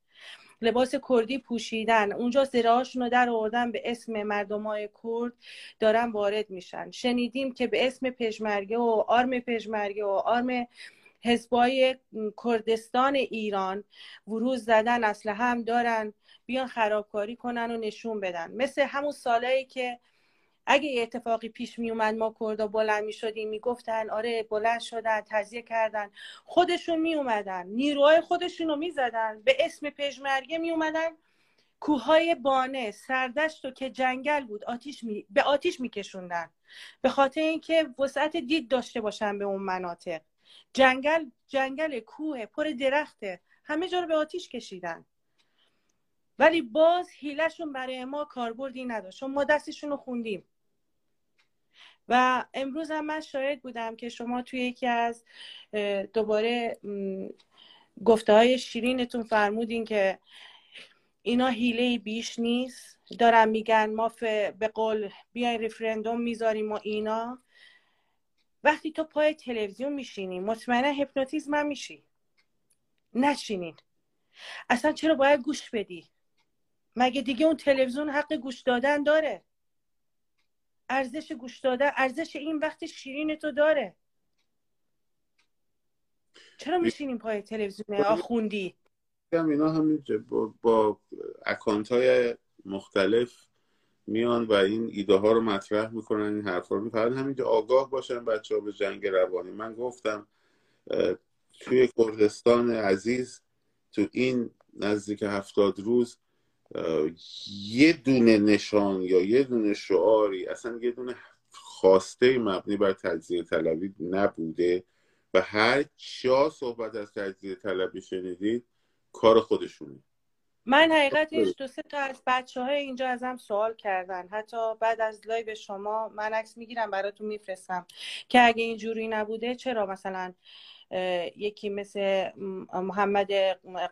لباس کردی پوشیدن. اونجا زرهاشون رو در آوردن به اسم مردم های کرد دارن وارد میشن. شنیدیم که به اسم پژمرگه و آرم پژمرگه و آرم حزبای کردستان ایران وروز زدن اسلحه هم دارن. بیان خرابکاری کنن و نشون بدن. مثل همون سالایی که اگه یه اتفاقی پیش می اومد ما کردا بلند می شدیم می گفتن آره بلند شدن تزیه کردن. خودشون می اومدن نیروهای خودشون رو می زدن به اسم پژمرگه می اومدن کوههای بانه سردشت و که جنگل بود آتیش می... به آتیش میکشوندن. به خاطر اینکه وسعت دید داشته باشن به اون مناطق. جنگل جنگل کوه پر درخته. همه جا رو به آتیش کشیدن. ولی باز هیلشون برای ما کاربردی نداشت. چون ما دستشون رو خوندیم. و امروز هم من شاهد بودم که شما توی یکی از دوباره گفته های شیرینتون فرمودین که اینا هیله بیش نیست. دارن میگن ما به قول بیاین رفرندوم می‌ذاریم و اینا. وقتی تو پای تلویزیون میشینی مطمئنا هپنوتیزم هم میشی. نشینین. اصلا چرا باید گوش بدی؟ مگه دیگه اون تلویزیون حق گوش دادن داره؟ ارزش گوش دادن ارزش این وقت شیرین تو داره. چرا میشینیم پای تلویزیون؟ آخوندی. هم اینا همین با, با اکانت های مختلف میان و این ایده ها رو مطرح می‌کنن این حرفا رو. فقط همینجا آگاه باشن بچه ها به جنگ روانی. من گفتم توی کردستان عزیز تو این نزدیک هفتاد روز یه دونه نشان یا یه دونه شعاری اصلا یه دونه خواسته مبنی بر تجزیه طلبی نبوده و هر جا صحبت از تجزیه طلبی شنیدید کار خودشونه. من حقیقتش دو سه تا از بچه های اینجا ازم سوال کردن. حتی بعد از لایو شما من عکس می‌گیرم براتون میفرستم که اگه اینجوری نبوده چرا مثلا یکی مثل محمد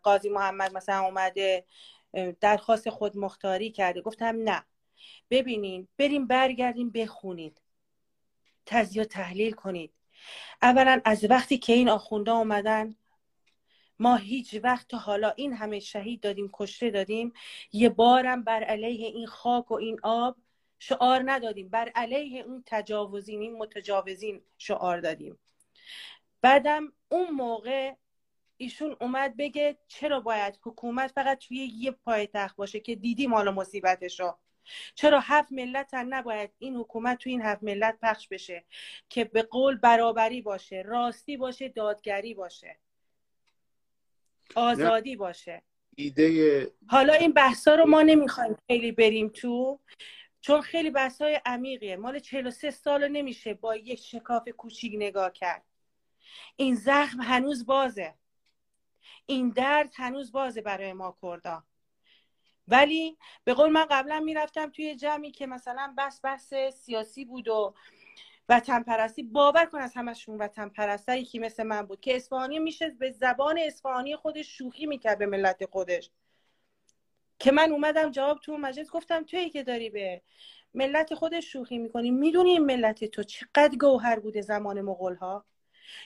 قاضی محمد مثلا اومده درخواست خودمختاری کرده. گفتم نه. ببینین بریم برگردیم بخونید. تجزیه و تحلیل کنید. اولا از وقتی که این آخونده اومدن ما هیچ وقت حالا این همه شهید دادیم کشته دادیم. یه بارم بر علیه این خاک و این آب شعار ندادیم. بر علیه اون تجاوزین این متجاوزین شعار دادیم. بعدم اون موقع ایشون اومد بگه چرا باید حکومت فقط توی یه پایتخت باشه که دیدیم حالا مصیبتشو. چرا هفت ملت هم نباید این حکومت توی این هفت ملت پخش بشه؟ که به قول برابری باشه راستی باشه دادگری باشه. آزادی باشه. ایده حالا این بحثا رو ما نمی‌خوایم خیلی بریم تو چون خیلی بحث های عمیقیه. مال 43 سال نمیشه با یک شکاف کوچیک نگاه کرد. این زخم هنوز بازه. این درد هنوز بازه برای ما کردا. ولی به قول من قبلا می‌رفتم توی جمعی که مثلا بس بحث سیاسی بود و وطن پرستی. باور کن از همشون وطن پرسته یکی مثل من بود که اصفهانی میشه به زبان اصفهانی خودش شوخی می‌کرد به ملت خودش. که من اومدم جواب تو مجلس گفتم تویی که داری به ملت خودش شوخی می‌کنی؟ می‌دونی ملت تو چقدر گوهر بوده زمان مغول ها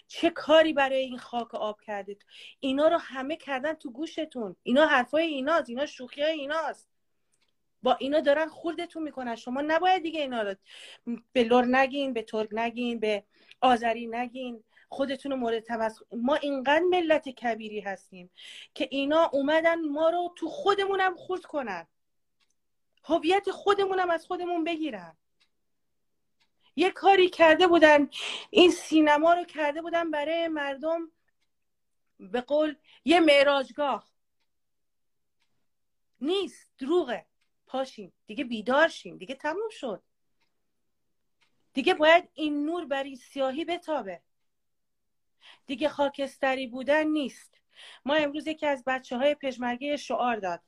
چه کاری برای این خاک آب کرده اینا رو همه کردن تو گوشتون. اینا حرفای ایناست. اینا شوخی های ایناست. با اینا دارن خوردتون می‌کنن. شما نباید دیگه اینا رو به لور نگین به ترک نگین به آذری نگین. خودتون رو مورد تمسخر. ما اینقدر ملت کبیری هستیم که اینا اومدن ما رو تو خودمونم خورد کنن. هویت خودمونم از خودمون بگیرن. یه کاری کرده بودن این سینما رو کرده بودن برای مردم به قول یه معراجگاه. نیست دروغه. پاشیم. دیگه بیدار شیم. دیگه تموم شد. دیگه باید این نور بر این سیاهی بتابه. دیگه خاکستری بودن نیست. ما امروز یکی از بچه های پژمرگه شعار داد.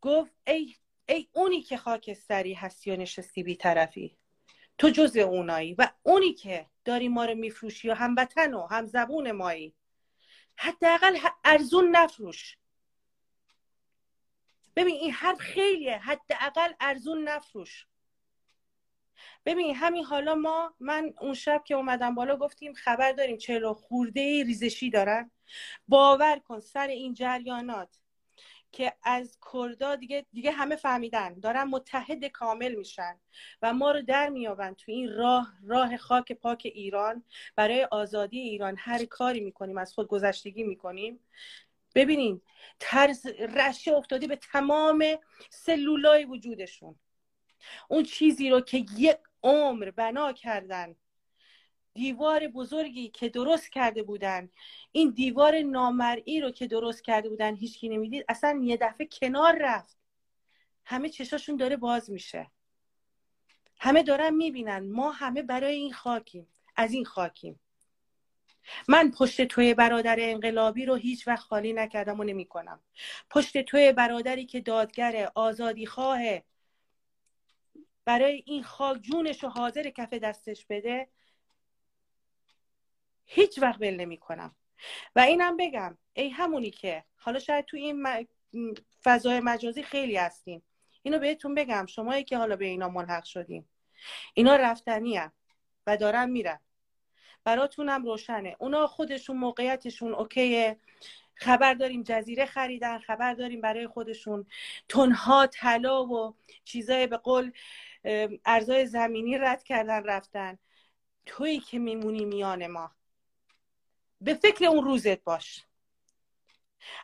گفت ای, ای اونی که خاکستری هستی و نشستی بی طرفی تو جز اونایی و اونی که داری ما رو میفروشی و هموطن و هم زبون مایی. حداقل ارزون نفروش. ببین این حرف خیلیه. حداقل ارزون نفروش. ببین همین حالا ما من اون شب که اومدم بالا گفتیم خبر داریم چلو خورده ریزشی دارن. باور کن سر این جریانات. که از کردا دیگه دیگه همه فهمیدن. دارن متحد کامل میشن و ما رو در میابن تو این راه راه خاک پاک ایران. برای آزادی ایران هر کاری می‌کنیم از خود گذشتگی می‌کنیم. ببینین ترس رشه افتاده به تمام سلولای وجودشون. اون چیزی رو که یک عمر بنا کردن دیوار بزرگی که درست کرده بودن این دیوار نامرئی رو که درست کرده بودن هیچکی نمی‌دید اصلا یه دفعه کنار رفت. همه چشاشون داره باز میشه. همه دارن می‌بینن. ما همه برای این خاکیم. از این خاکیم. من پشت توی برادر انقلابی رو هیچ وقت خالی نکردم و نمی کنم پشت توی برادری که دادگر آزادی خواه برای این خاک جونش رو حاضر کف دستش بده هیچ وقت بل نمی کنم و اینم بگم ای همونی که حالا شاید تو این فضای مجازی خیلی هستیم اینو بهتون بگم شمایی که حالا به اینا ملحق شدیم اینا رفتنی و دارن میرن. براتونم روشنه. اونا خودشون موقعیتشون اوکیه. خبر داریم جزیره خریدن خبر داریم برای خودشون. تنها طلا و چیزای به قول ارزای زمینی رد کردن رفتن. تویی که میمونی میان ما. به فکر اون روزت باش.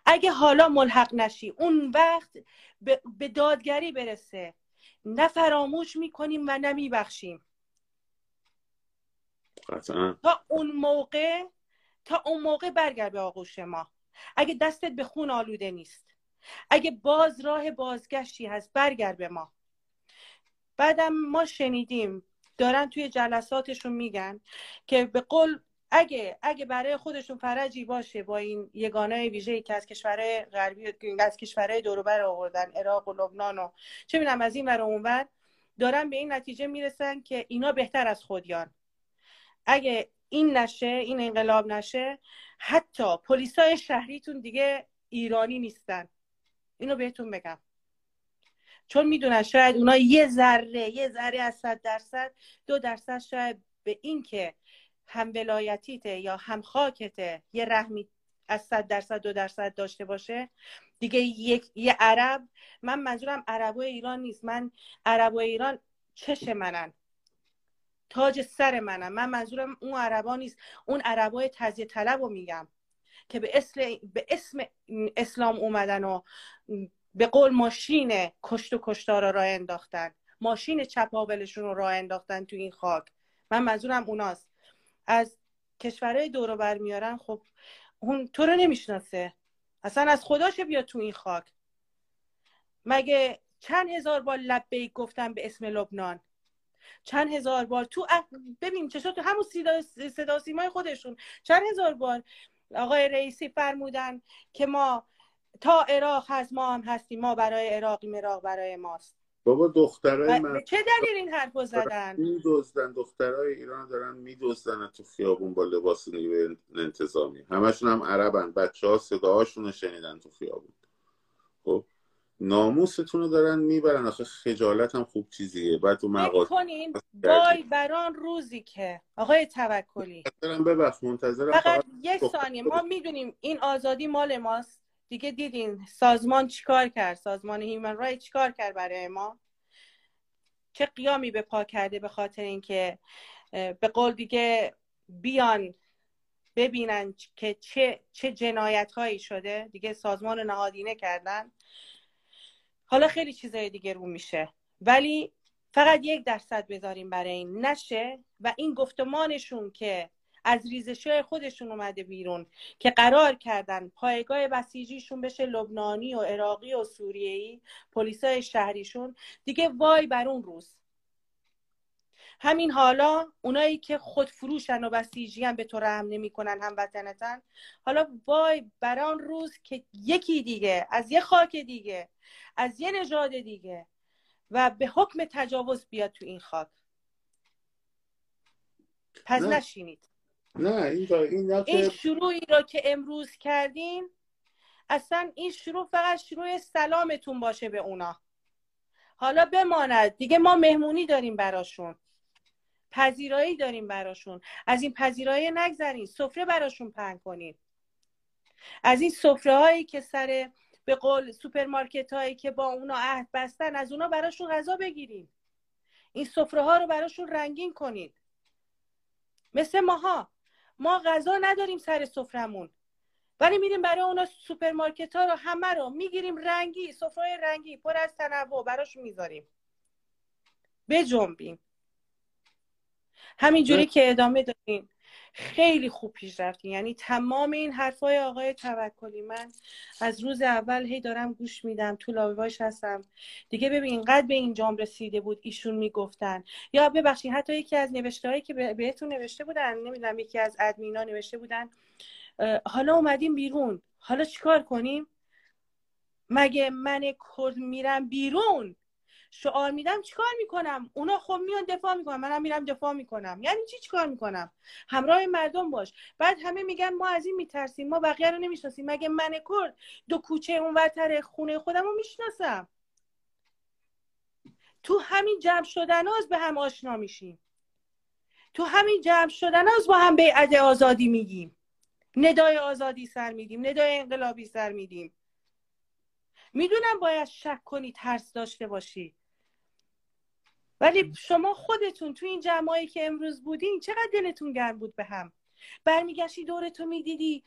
اگه حالا ملحق نشی اون وقت به دادگری برسه. نه فراموش می‌کنیم و نه میبخشیم. تا اون موقع تا اون موقع برگرد به آغوش ما. اگه دستت به خون آلوده نیست. اگه باز راه بازگشتی هست برگرد به ما. بعدم ما شنیدیم. دارن توی جلساتشون میگن که به قول اگه اگه برای خودشون فرجی باشه با این یگانه ویژه که از کشورهای غربی از کشورهای دوروبر آوردن عراق و لبنان و چه می‌دونم از این ور اونور دارن به این نتیجه می‌رسن که اینا بهتر از خودیان. اگه این نشه این انقلاب نشه حتی پلیسای شهریتون دیگه ایرانی نیستن. اینو بهتون بگم. چون می‌دونن شاید اونا یه ذره یه ذره از صد درصد دو درصد شاید به این که هم ولایتیته یا هم خاکته یه رحمی از صد درصد دو درصد داشته باشه. دیگه یک یه عرب من منظورم عربو ایران نیست. من عربو ایران چش منن. تاج سر منم من منظورم اون عربا نیست. اون عربای تزیه طلب رو میگم که به اسم, به اسم اسلام اومدن و به قول ماشین کشت و کشتار رو راه انداختن. ماشین چپابلشون رو راه انداختن تو این خاک. من منظورم اوناست. از کشورهای دورو بر میارن خب اون تو رو نمی‌شناسه. اصلا از خداشه بیا تو این خاک. مگه چند هزار بار لبیک گفتن به اسم لبنان؟ چند هزار بار تو ببین چشا تو همون صدا سیمای خودشون. چند هزار بار آقای رئیسی فرمودن که ما تا عراق هست ما هم هستیم ما برای عراقی مراق برای ماست. بابا دخترای من چه دلیل این حرف زدن؟ میدزدن. دخترای ایران دارن میدزدن تو خیابون با لباس نیروی انتظامی. همشون هم عربن. بچه ها صداهاشون رو شنیدن تو خیابون. خب؟ ناموستون رو دارن می‌برن. آخه خجالت هم خوب چیزیه. بعد تو مغازه کنین وای بران روزی که. آقای توکلی. منتظرم ببخش. منتظرم فقط یک ثانیه. ما می‌دونیم این آزادی مال ماست. دیگه دیدین سازمان چیکار کرد؟ سازمان هیومن رایت چیکار کرد برای ما؟ چه قیامی به پا کرده به خاطر اینکه به قول دیگه بیان ببینن که چه چه جنایت هایی شده. دیگه سازمان نهادینه کردن. حالا خیلی چیزای دیگه رو میشه. ولی فقط یک درصد بذاریم برای این. نشه. و این گفتمانشون که از ریزش خودشون اومده بیرون که قرار کردن پایگاه بسیجیشون بشه لبنانی و عراقی و سوریهی پلیسای شهریشون. دیگه وای بر اون روز. همین حالا اونایی که خود فروشن و بسیجی هم به تو رحم نمی‌کنن هم وطنتن حالا وای بر آن روز که یکی دیگه از یه خاک دیگه از یه نژاد دیگه و به حکم تجاوز بیاد تو این خاک. پس نشینید. نه این, این, این شروعی رو که امروز کردین اصلا این شروع فقط شروع سلامتون باشه به اونا. حالا بماند. دیگه ما مهمونی داریم براشون. پذیرایی داریم براشون. از این پذیرایی نگذرین. سفره براشون پهن کنین. از این سفره هایی که سر به قول سوپرمارکت هایی که با اونا عهد بستن از اونا براشون غذا بگیرین. این سفره ها رو براشون رنگین کنید مثل ماها. ما غذا نداریم سر سفرمون. ولی میریم برای اونا سوپرمارکت ها رو همه رو می‌گیریم رنگی سفره رنگی پر از تنوع براشون می‌ذاریم. بجنبیم. همینجوری که ادامه داریم خیلی خوب پیش رفتیم یعنی تمام این حرفای آقای توکلی. من از روز اول هی دارم گوش میدم تو لایواش هستم. دیگه ببین اینقدر به اینجام رسیده بود ایشون می‌گفتن. یا ببخشید حتی یکی از نوشته هایی که بهتون نوشته بودن نمی‌دونم یکی از ادمینا نوشته بودن حالا اومدیم بیرون. حالا چیکار کنیم؟ مگه من کرد میرم بیرون؟ شعار میدم چیکار می‌کنم؟ اونا خب میان دفاع می‌کنم منم میرم دفاع می‌کنم. یعنی چی چیکار می‌کنم؟ همراه مردم باش. بعد همه میگن ما از این میترسیم ما بقیه رو نمی‌شناسیم. مگه من کرد دو کوچه اونورتر خونه خودم رو می‌شناسم؟ تو همین جمع شدن از به هم آشنا میشیم. تو همین جمع شدن از با هم بیعت آزادی میگیم. ندای آزادی سر میدیم ندای انقلابی سر میدیم. می‌دونم باید شک کنی ترس داشته باشی. ولی شما خودتون تو این جمعایی که امروز بودین چقدر دلتون گرم بود به هم؟ برمیگشتی دورتو می‌دیدی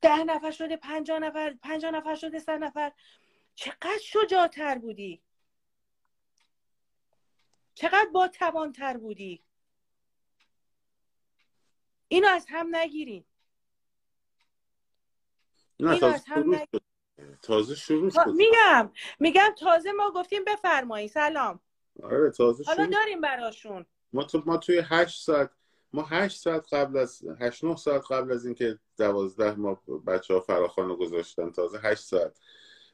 ده نفر شده پنجاه نفر پنجاه نفر شده صد نفر. چقدر شجاعتر بودی؟ چقدر با توانتر بودی؟ اینو از هم نگیرین. اینو از هم نگیرین. تازه شروع شد. میگم میگم تازه ما گفتیم بفرمایی سلام. آره تازه حالا داریم براشون. ما تو ما توی هشت ساعت ما هشت ساعت قبل از هشت نه ساعت قبل از اینکه دوازده ما بچه ها فراخان گذاشتن تازه هشت ساعت.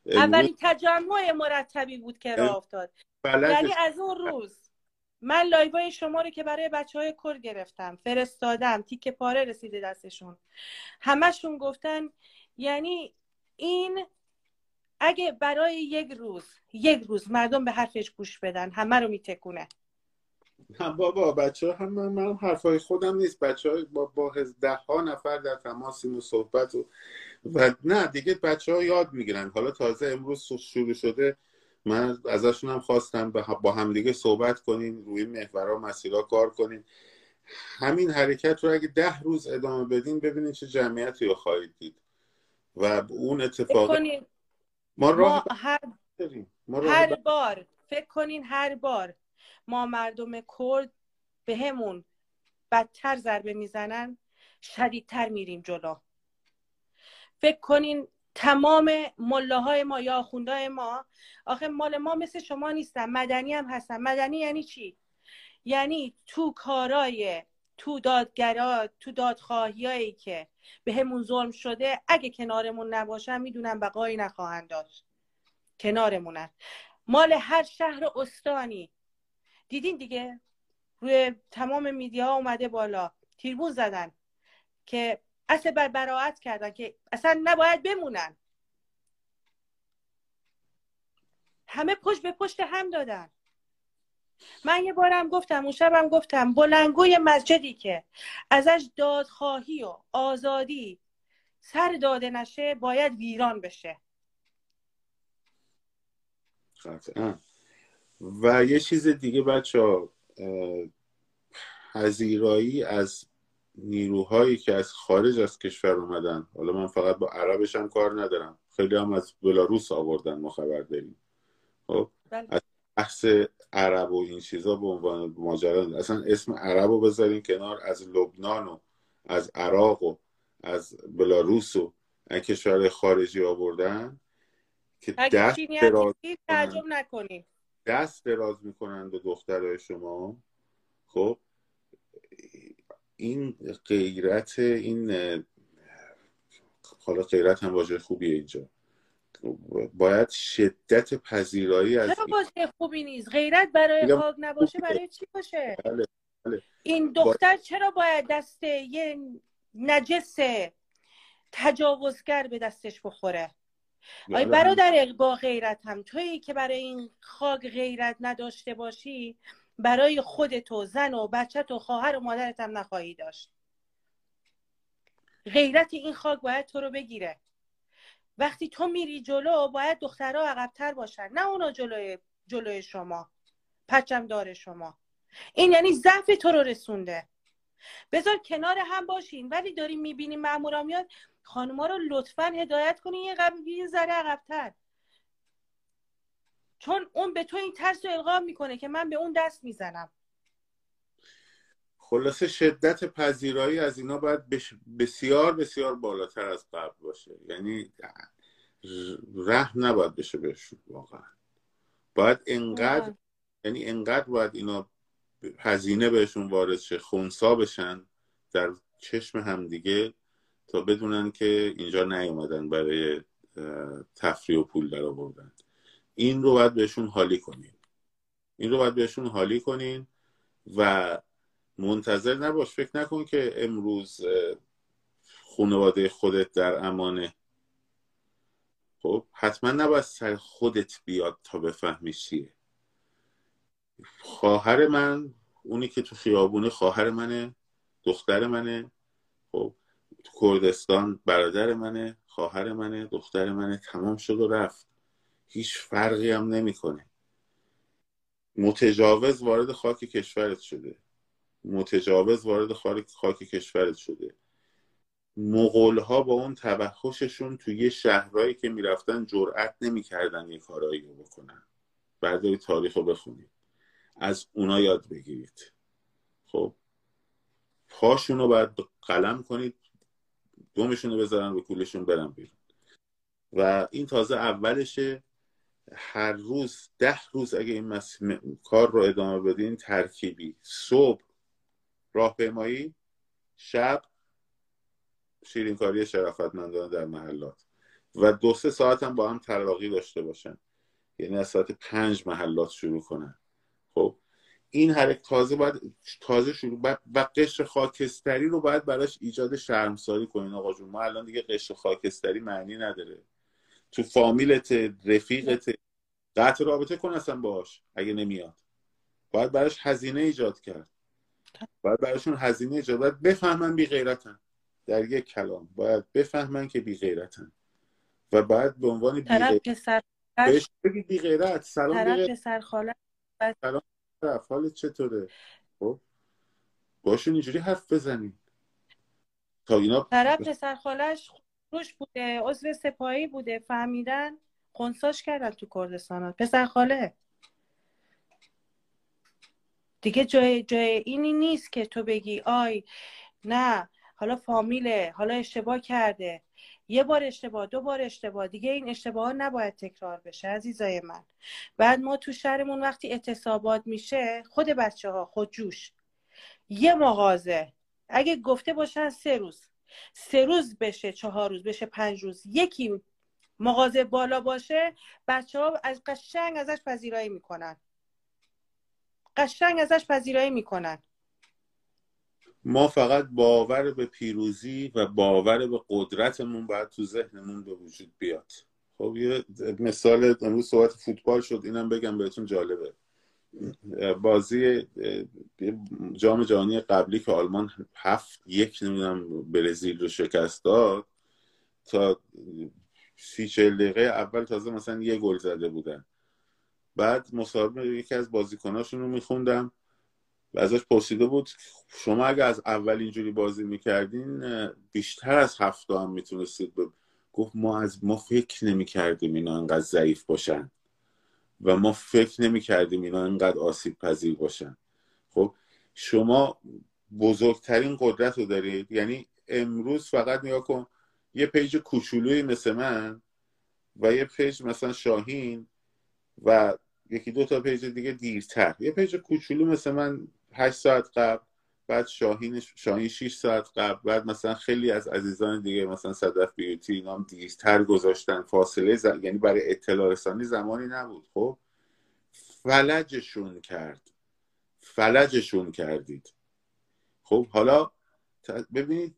اولین تجمع مرتبی بود که راه افتاد. یعنی از اون روز. من لایوای شما رو که برای بچه های کر گرفتم. فرستادم. تیک پاره رسیده دستشون. همشون گفتن یعنی این اگه برای یک روز یک روز مردم به حرفش گوش بدن همه رو میتکونه. هم بابا بچه هم من, من حرفای خودم نیست. بچه های با, با ده ها نفر در تماسیم و صحبت و, و نه دیگه بچه ها یاد می‌گیرن. حالا تازه امروز شروع شده. من ازشون هم خواستم با همدیگه صحبت کنیم روی محورها مسیرها کار کنیم. همین حرکت رو اگه ده روز ادامه بدین ببینید چه جمعیتی رو خواهید دید. و اون اتفاق ما, ما هر, ما هر بار فکر کنین هر بار ما مردم کرد به همون بدتر ضربه می‌زنن شدیدتر میریم جلو. فکر کنین تمام ملاهای ما یا آخوندهای ما آخه مال ما مثل شما نیستن مدنی هم هستن. مدنی یعنی چی؟ یعنی تو کارای تو دادگرا تو دادخواهیایی که به همون ظلم شده اگه کنارمون نباشن می‌دونن بقایی نخواهند داشت. کنارمونن مال هر شهر استانی. دیدین دیگه؟ روی تمام میدیا اومده بالا. تیربون زدن. که اصل بر براعت کردن که اصلا نباید بمونن. همه پشت به پشت هم دادن. من یه بارم گفتم اون شبم گفتم بلنگوی مسجدی که ازش دادخواهی و آزادی سر داده نشه باید ویران بشه. قطعا. و یه چیز دیگه بچه پذیرایی از نیروهایی که از خارج از کشور اومدن حالا من فقط با عربش هم کار ندارم خیلی هم از بلاروس آوردن ما خبر داریم. خب؟ بله. از بحث عرب و این چیزا به عنوان ماجرا. اصلا اسم عرب رو بذارین کنار از لبنان و از عراق و از بلاروس و کشور خارجی آوردن که دست دراز نکنید دست دراز می‌کنن به دخترای شما. خب این غیرت این حالا غیرت هم واژه خوبیه اینجا. باید شدت پذیرایی از چرا واژه خوبی نیست غیرت برای خاک نباشه برای چی باشه بله. بله. این دختر چرا باید دست یه نجس تجاوزگر به دستش بخوره آی بله. برادر با غیرت هم تویی که برای این خاک غیرت نداشته باشی برای خودت و زن و بچت و خواهر و مادرت هم نخواهی داشت غیرت این خاک باید تو رو بگیره وقتی تو میری جلو باید دخترها عقبتر باشن. نه اونا جلوی جلوی شما. پچم داره شما. این یعنی ضعف تو رو رسونده. بذار کنار هم باشین. ولی داریم می‌بینیم مامورا میاد. خانوما رو لطفا هدایت کنین. یه قبل یه ذره عقبتر. چون اون به تو این ترس رو القا می‌کنه که من به اون دست می‌زنم. خلاصه شدت پذیرایی از اینا باید بسیار بسیار بالاتر از قبل باشه. یعنی رحم نباید بشه بهشون واقعا. باید انقدر یعنی انقدر باید اینا هزینه بهشون وارد شه خونسا بشن در چشم همدیگه تا بدونن که اینجا نیومدن برای تفریح و پول در آوردن. این رو باید بهشون حالی کنین این رو باید بهشون حالی کنین و منتظر نباش. فکر نکن که امروز خانواده خودت در امانه. خب حتما نباید سر خودت بیاد تا بفهمی چیه. خواهر من اونی که تو خیابونه خواهر منه دختر منه. خب تو کردستان برادر منه خواهر منه دختر منه تمام شد و رفت. هیچ فرقی هم نمی‌کنه. متجاوز وارد خاک کشورت شده. متجاوز وارد خاک کشورت شده. مغول ها با اون توحششون توی یه شهرهایی که می‌رفتن جرأت نمی‌کردن یه کارایی رو بکنن. برداری تاریخ رو بخونید. از اونا یاد بگیرید. خب. پاشون رو باید قلم کنید دومشون رو بذارن به کولشون برن بیرون. و این تازه اولشه. هر روز ده روز اگه این کار رو ادامه بدین ترکیبی. صبح راهپیمایی شب شیرینکاری شرافتمندانه در محلات. و دو سه ساعت هم با هم تلاقی داشته باشن. یعنی از ساعت پنج محلات شروع کنن. خب این حرکت تازه باید تازه شروع باید و قشر خاکستری رو باید براش ایجاد شرمساری کنین آقا جون. ما الان دیگه قشر خاکستری معنی نداره. تو فامیلت رفیقت قطع رابطه کن اصلا باش اگه نمیاد. باید براش هزینه ایجاد کرد. باید براشون هزینه ایجاد باید بفهمن بی غیرتن. در یک کلام باید بفهمن که بی غیرتن. و باید به عنوان بی غیرت بهش بگی بی غیرت. سلام طرف پسر خاله. سلام حالت چطوره؟ خب؟ باشون اینجوری حرف بزنین. تا اینا طرف پسر خالش روش بوده عضو سپاهی بوده فهمیدن خونساش کردن تو کردستان پسر خاله. دیگه جای جای اینی نیست که تو بگی آی نه حالا فامیله حالا اشتباه کرده. یه بار اشتباه دو بار اشتباه. دیگه این اشتباه نباید تکرار بشه عزیزای من. بعد ما تو شهرمون وقتی اعتصابات میشه خود بچه ها خود جوش. یه مغازه. اگه گفته باشن سه روز. سه روز بشه چهار روز بشه پنج روز. یکی مغازه بالا باشه بچه ها از قشنگ ازش پذیرایی می‌کنن. قشنگ ازش پذیرایی می‌کنن. ما فقط باور به پیروزی و باور به قدرتمون باید تو ذهنمون به وجود بیاد. خب یه مثال امروز صحبت فوتبال شد اینم بگم بهتون جالبه. بازی جام جهانی قبلی که آلمان هفت یک نمی‌دونم برزیل رو شکست داد تا سی چهل دقیقه اول تازه مثلا یه گل زده بودن. بعد مصاحبه یکی از بازیکناشون رو میخوندم و ازش پرسیده بود شما اگه از اول اینجوری بازی می‌کردین بیشتر از هفته هم می‌تونستید گفت ما از ما فکر نمی‌کردیم اینا انقدر ضعیف باشن و ما فکر نمی‌کردیم اینا انقدر آسیب پذیر باشن. خب شما بزرگترین قدرت رو دارید. یعنی امروز فقط نگاه کن یه page کوچولوی مثل من و یه page مثلا شاهین و یکی دو تا page دیگه دیرتر. یه page کوچولو مثل من هشت ساعت قبل بعد شاهین شاهین 6 ساعت قبل بعد مثلا خیلی از عزیزان دیگه مثلا صدف بیوتی اینا هم دیرتر گذاشتن. فاصله یعنی برای اطلاع رسانی زمانی نبود. خب؟ فلجشون کرد. فلجشون کردید. خب حالا ببینید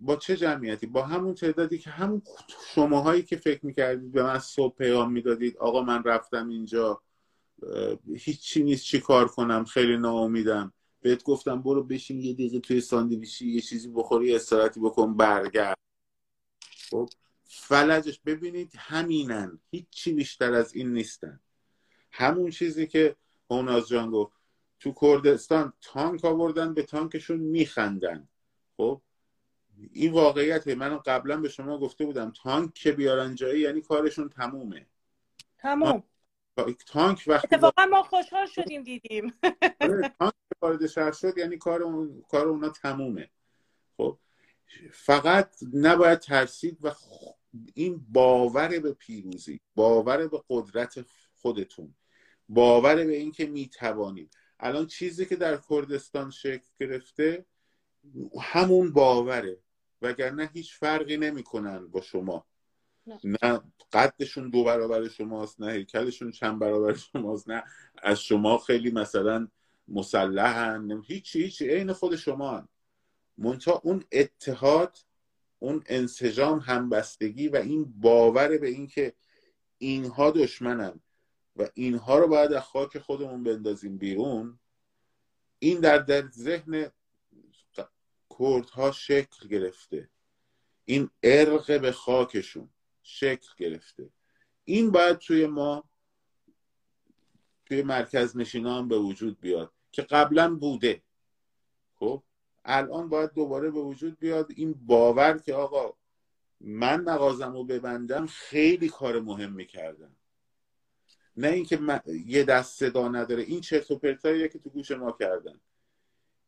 با چه جمعیتی؟ با همون تعدادی که همون شماهایی که فکر می‌کردید به من صبح پیام می‌دادید آقا من رفتم اینجا. هیچی نیست چی کار کنم خیلی ناامیدم. بهت گفتم برو بشین یه دقیقه توی ساندویچی یه چیزی بخوری استراحتی بکن برگرد. خب فلجش ببینید همینن هیچی بیشتر از این نیستن. همون چیزی که هوناز جان گفت تو کردستان تانک آوردن به تانکشون میخندن. خب این واقعیت من قبلا به شما گفته بودم تانک که بیارن جایی یعنی کارشون تمومه. تموم. تانک وقتی اتفاقا ما خوشحال شدیم دیدیم. آره، تانک وارد شهر شد یعنی کار اون... کار اونا تمومه. خب فقط نباید ترسید و این باور به پیروزی باور به قدرت خودتون باور به اینکه می‌توانید. الان چیزی که در کردستان شکل گرفته همون باوره وگرنه هیچ فرقی نمی‌کنن با شما. نه. قدشون دو برابر شماست نه هیکلشون چند برابر شماست نه. از شما خیلی مثلا مسلحن هیچی هیچی عین خود شما هن. منتها اون اتحاد اون انسجام همبستگی و این باور به اینکه اینها دشمنن و اینها رو باید از خاک خودمون بندازیم بیرون این در در ذهن کردها شکل گرفته. این ارق به خاکشون. شکل گرفته. این باید توی ما توی مرکز نشینان به وجود بیاد که قبلا بوده. خب الان باید دوباره به وجود بیاد. این باور که آقا من مغازم رو ببندم خیلی کار مهم می‌کردم. نه اینکه یه دست صدا نداره. این چرت و که تو گوش ما کردن.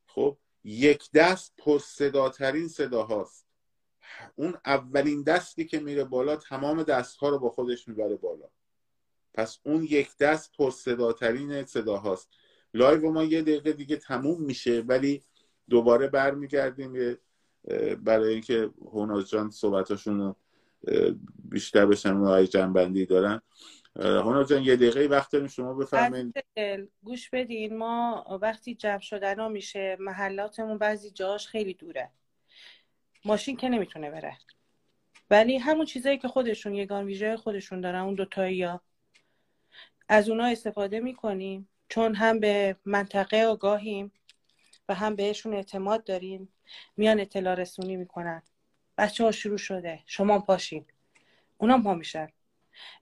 خب یک دست پر صداترین صدا هاست اون اولین دستی که میره بالا تمام دستها رو با خودش می‌بره بالا. پس اون یک دست پر صداترین صدا هاست لایو ما یه دقیقه دیگه تموم میشه ولی دوباره برمیگردیم برای اینکه هوناز جان صحبتاشون بیشتر بشن و جنبندی دارن. هنر جان یه دقیقه وقت داریم شما بفرمایید. گوش بدین. ما وقتی جمع شدن ها میشه محلاتمون بعضی جاش خیلی دوره. ماشین که نمی‌تونه بره. ولی همون چیزایی که خودشون یگان ویژه خودشون دارن اون دوتایی ها از اونا استفاده می‌کنیم چون هم به منطقه آگاهیم و هم بهشون اعتماد داریم. میان اطلاع رسونی می‌کنن. بچه ها شروع شده. شما پاشین. اونا پا میشن.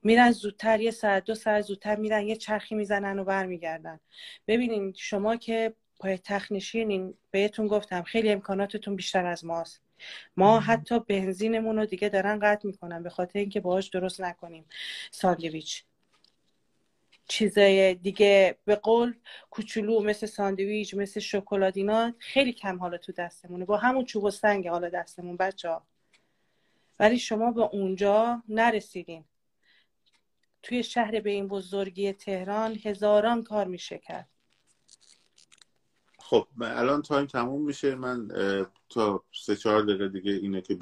میرن زودتر یه ساعت دو ساعت زودتر میرن یه چرخی می‌زنن و برمیگردن. ببینین شما که پای تخنیشینین بهتون گفتم خیلی امکاناتتون بیشتر از ماست. ما حتی بنزینمون رو دیگه دارن قطع می‌کنن به خاطر اینکه باهاش درست نکنیم. ساندویچ. چیزای دیگه به قول کوچولو مثل ساندویچ مثل شکلات اینا خیلی کم حالا تو دستمونه. با همون چوب و سنگ حالا دستمون بچه ها ولی شما به اونجا نرسیدین. توی شهر به این بزرگی تهران هزاران کار میشه کرد. خب الان time تموم میشه. من تا سه چهار دقیقه دیگه اینه که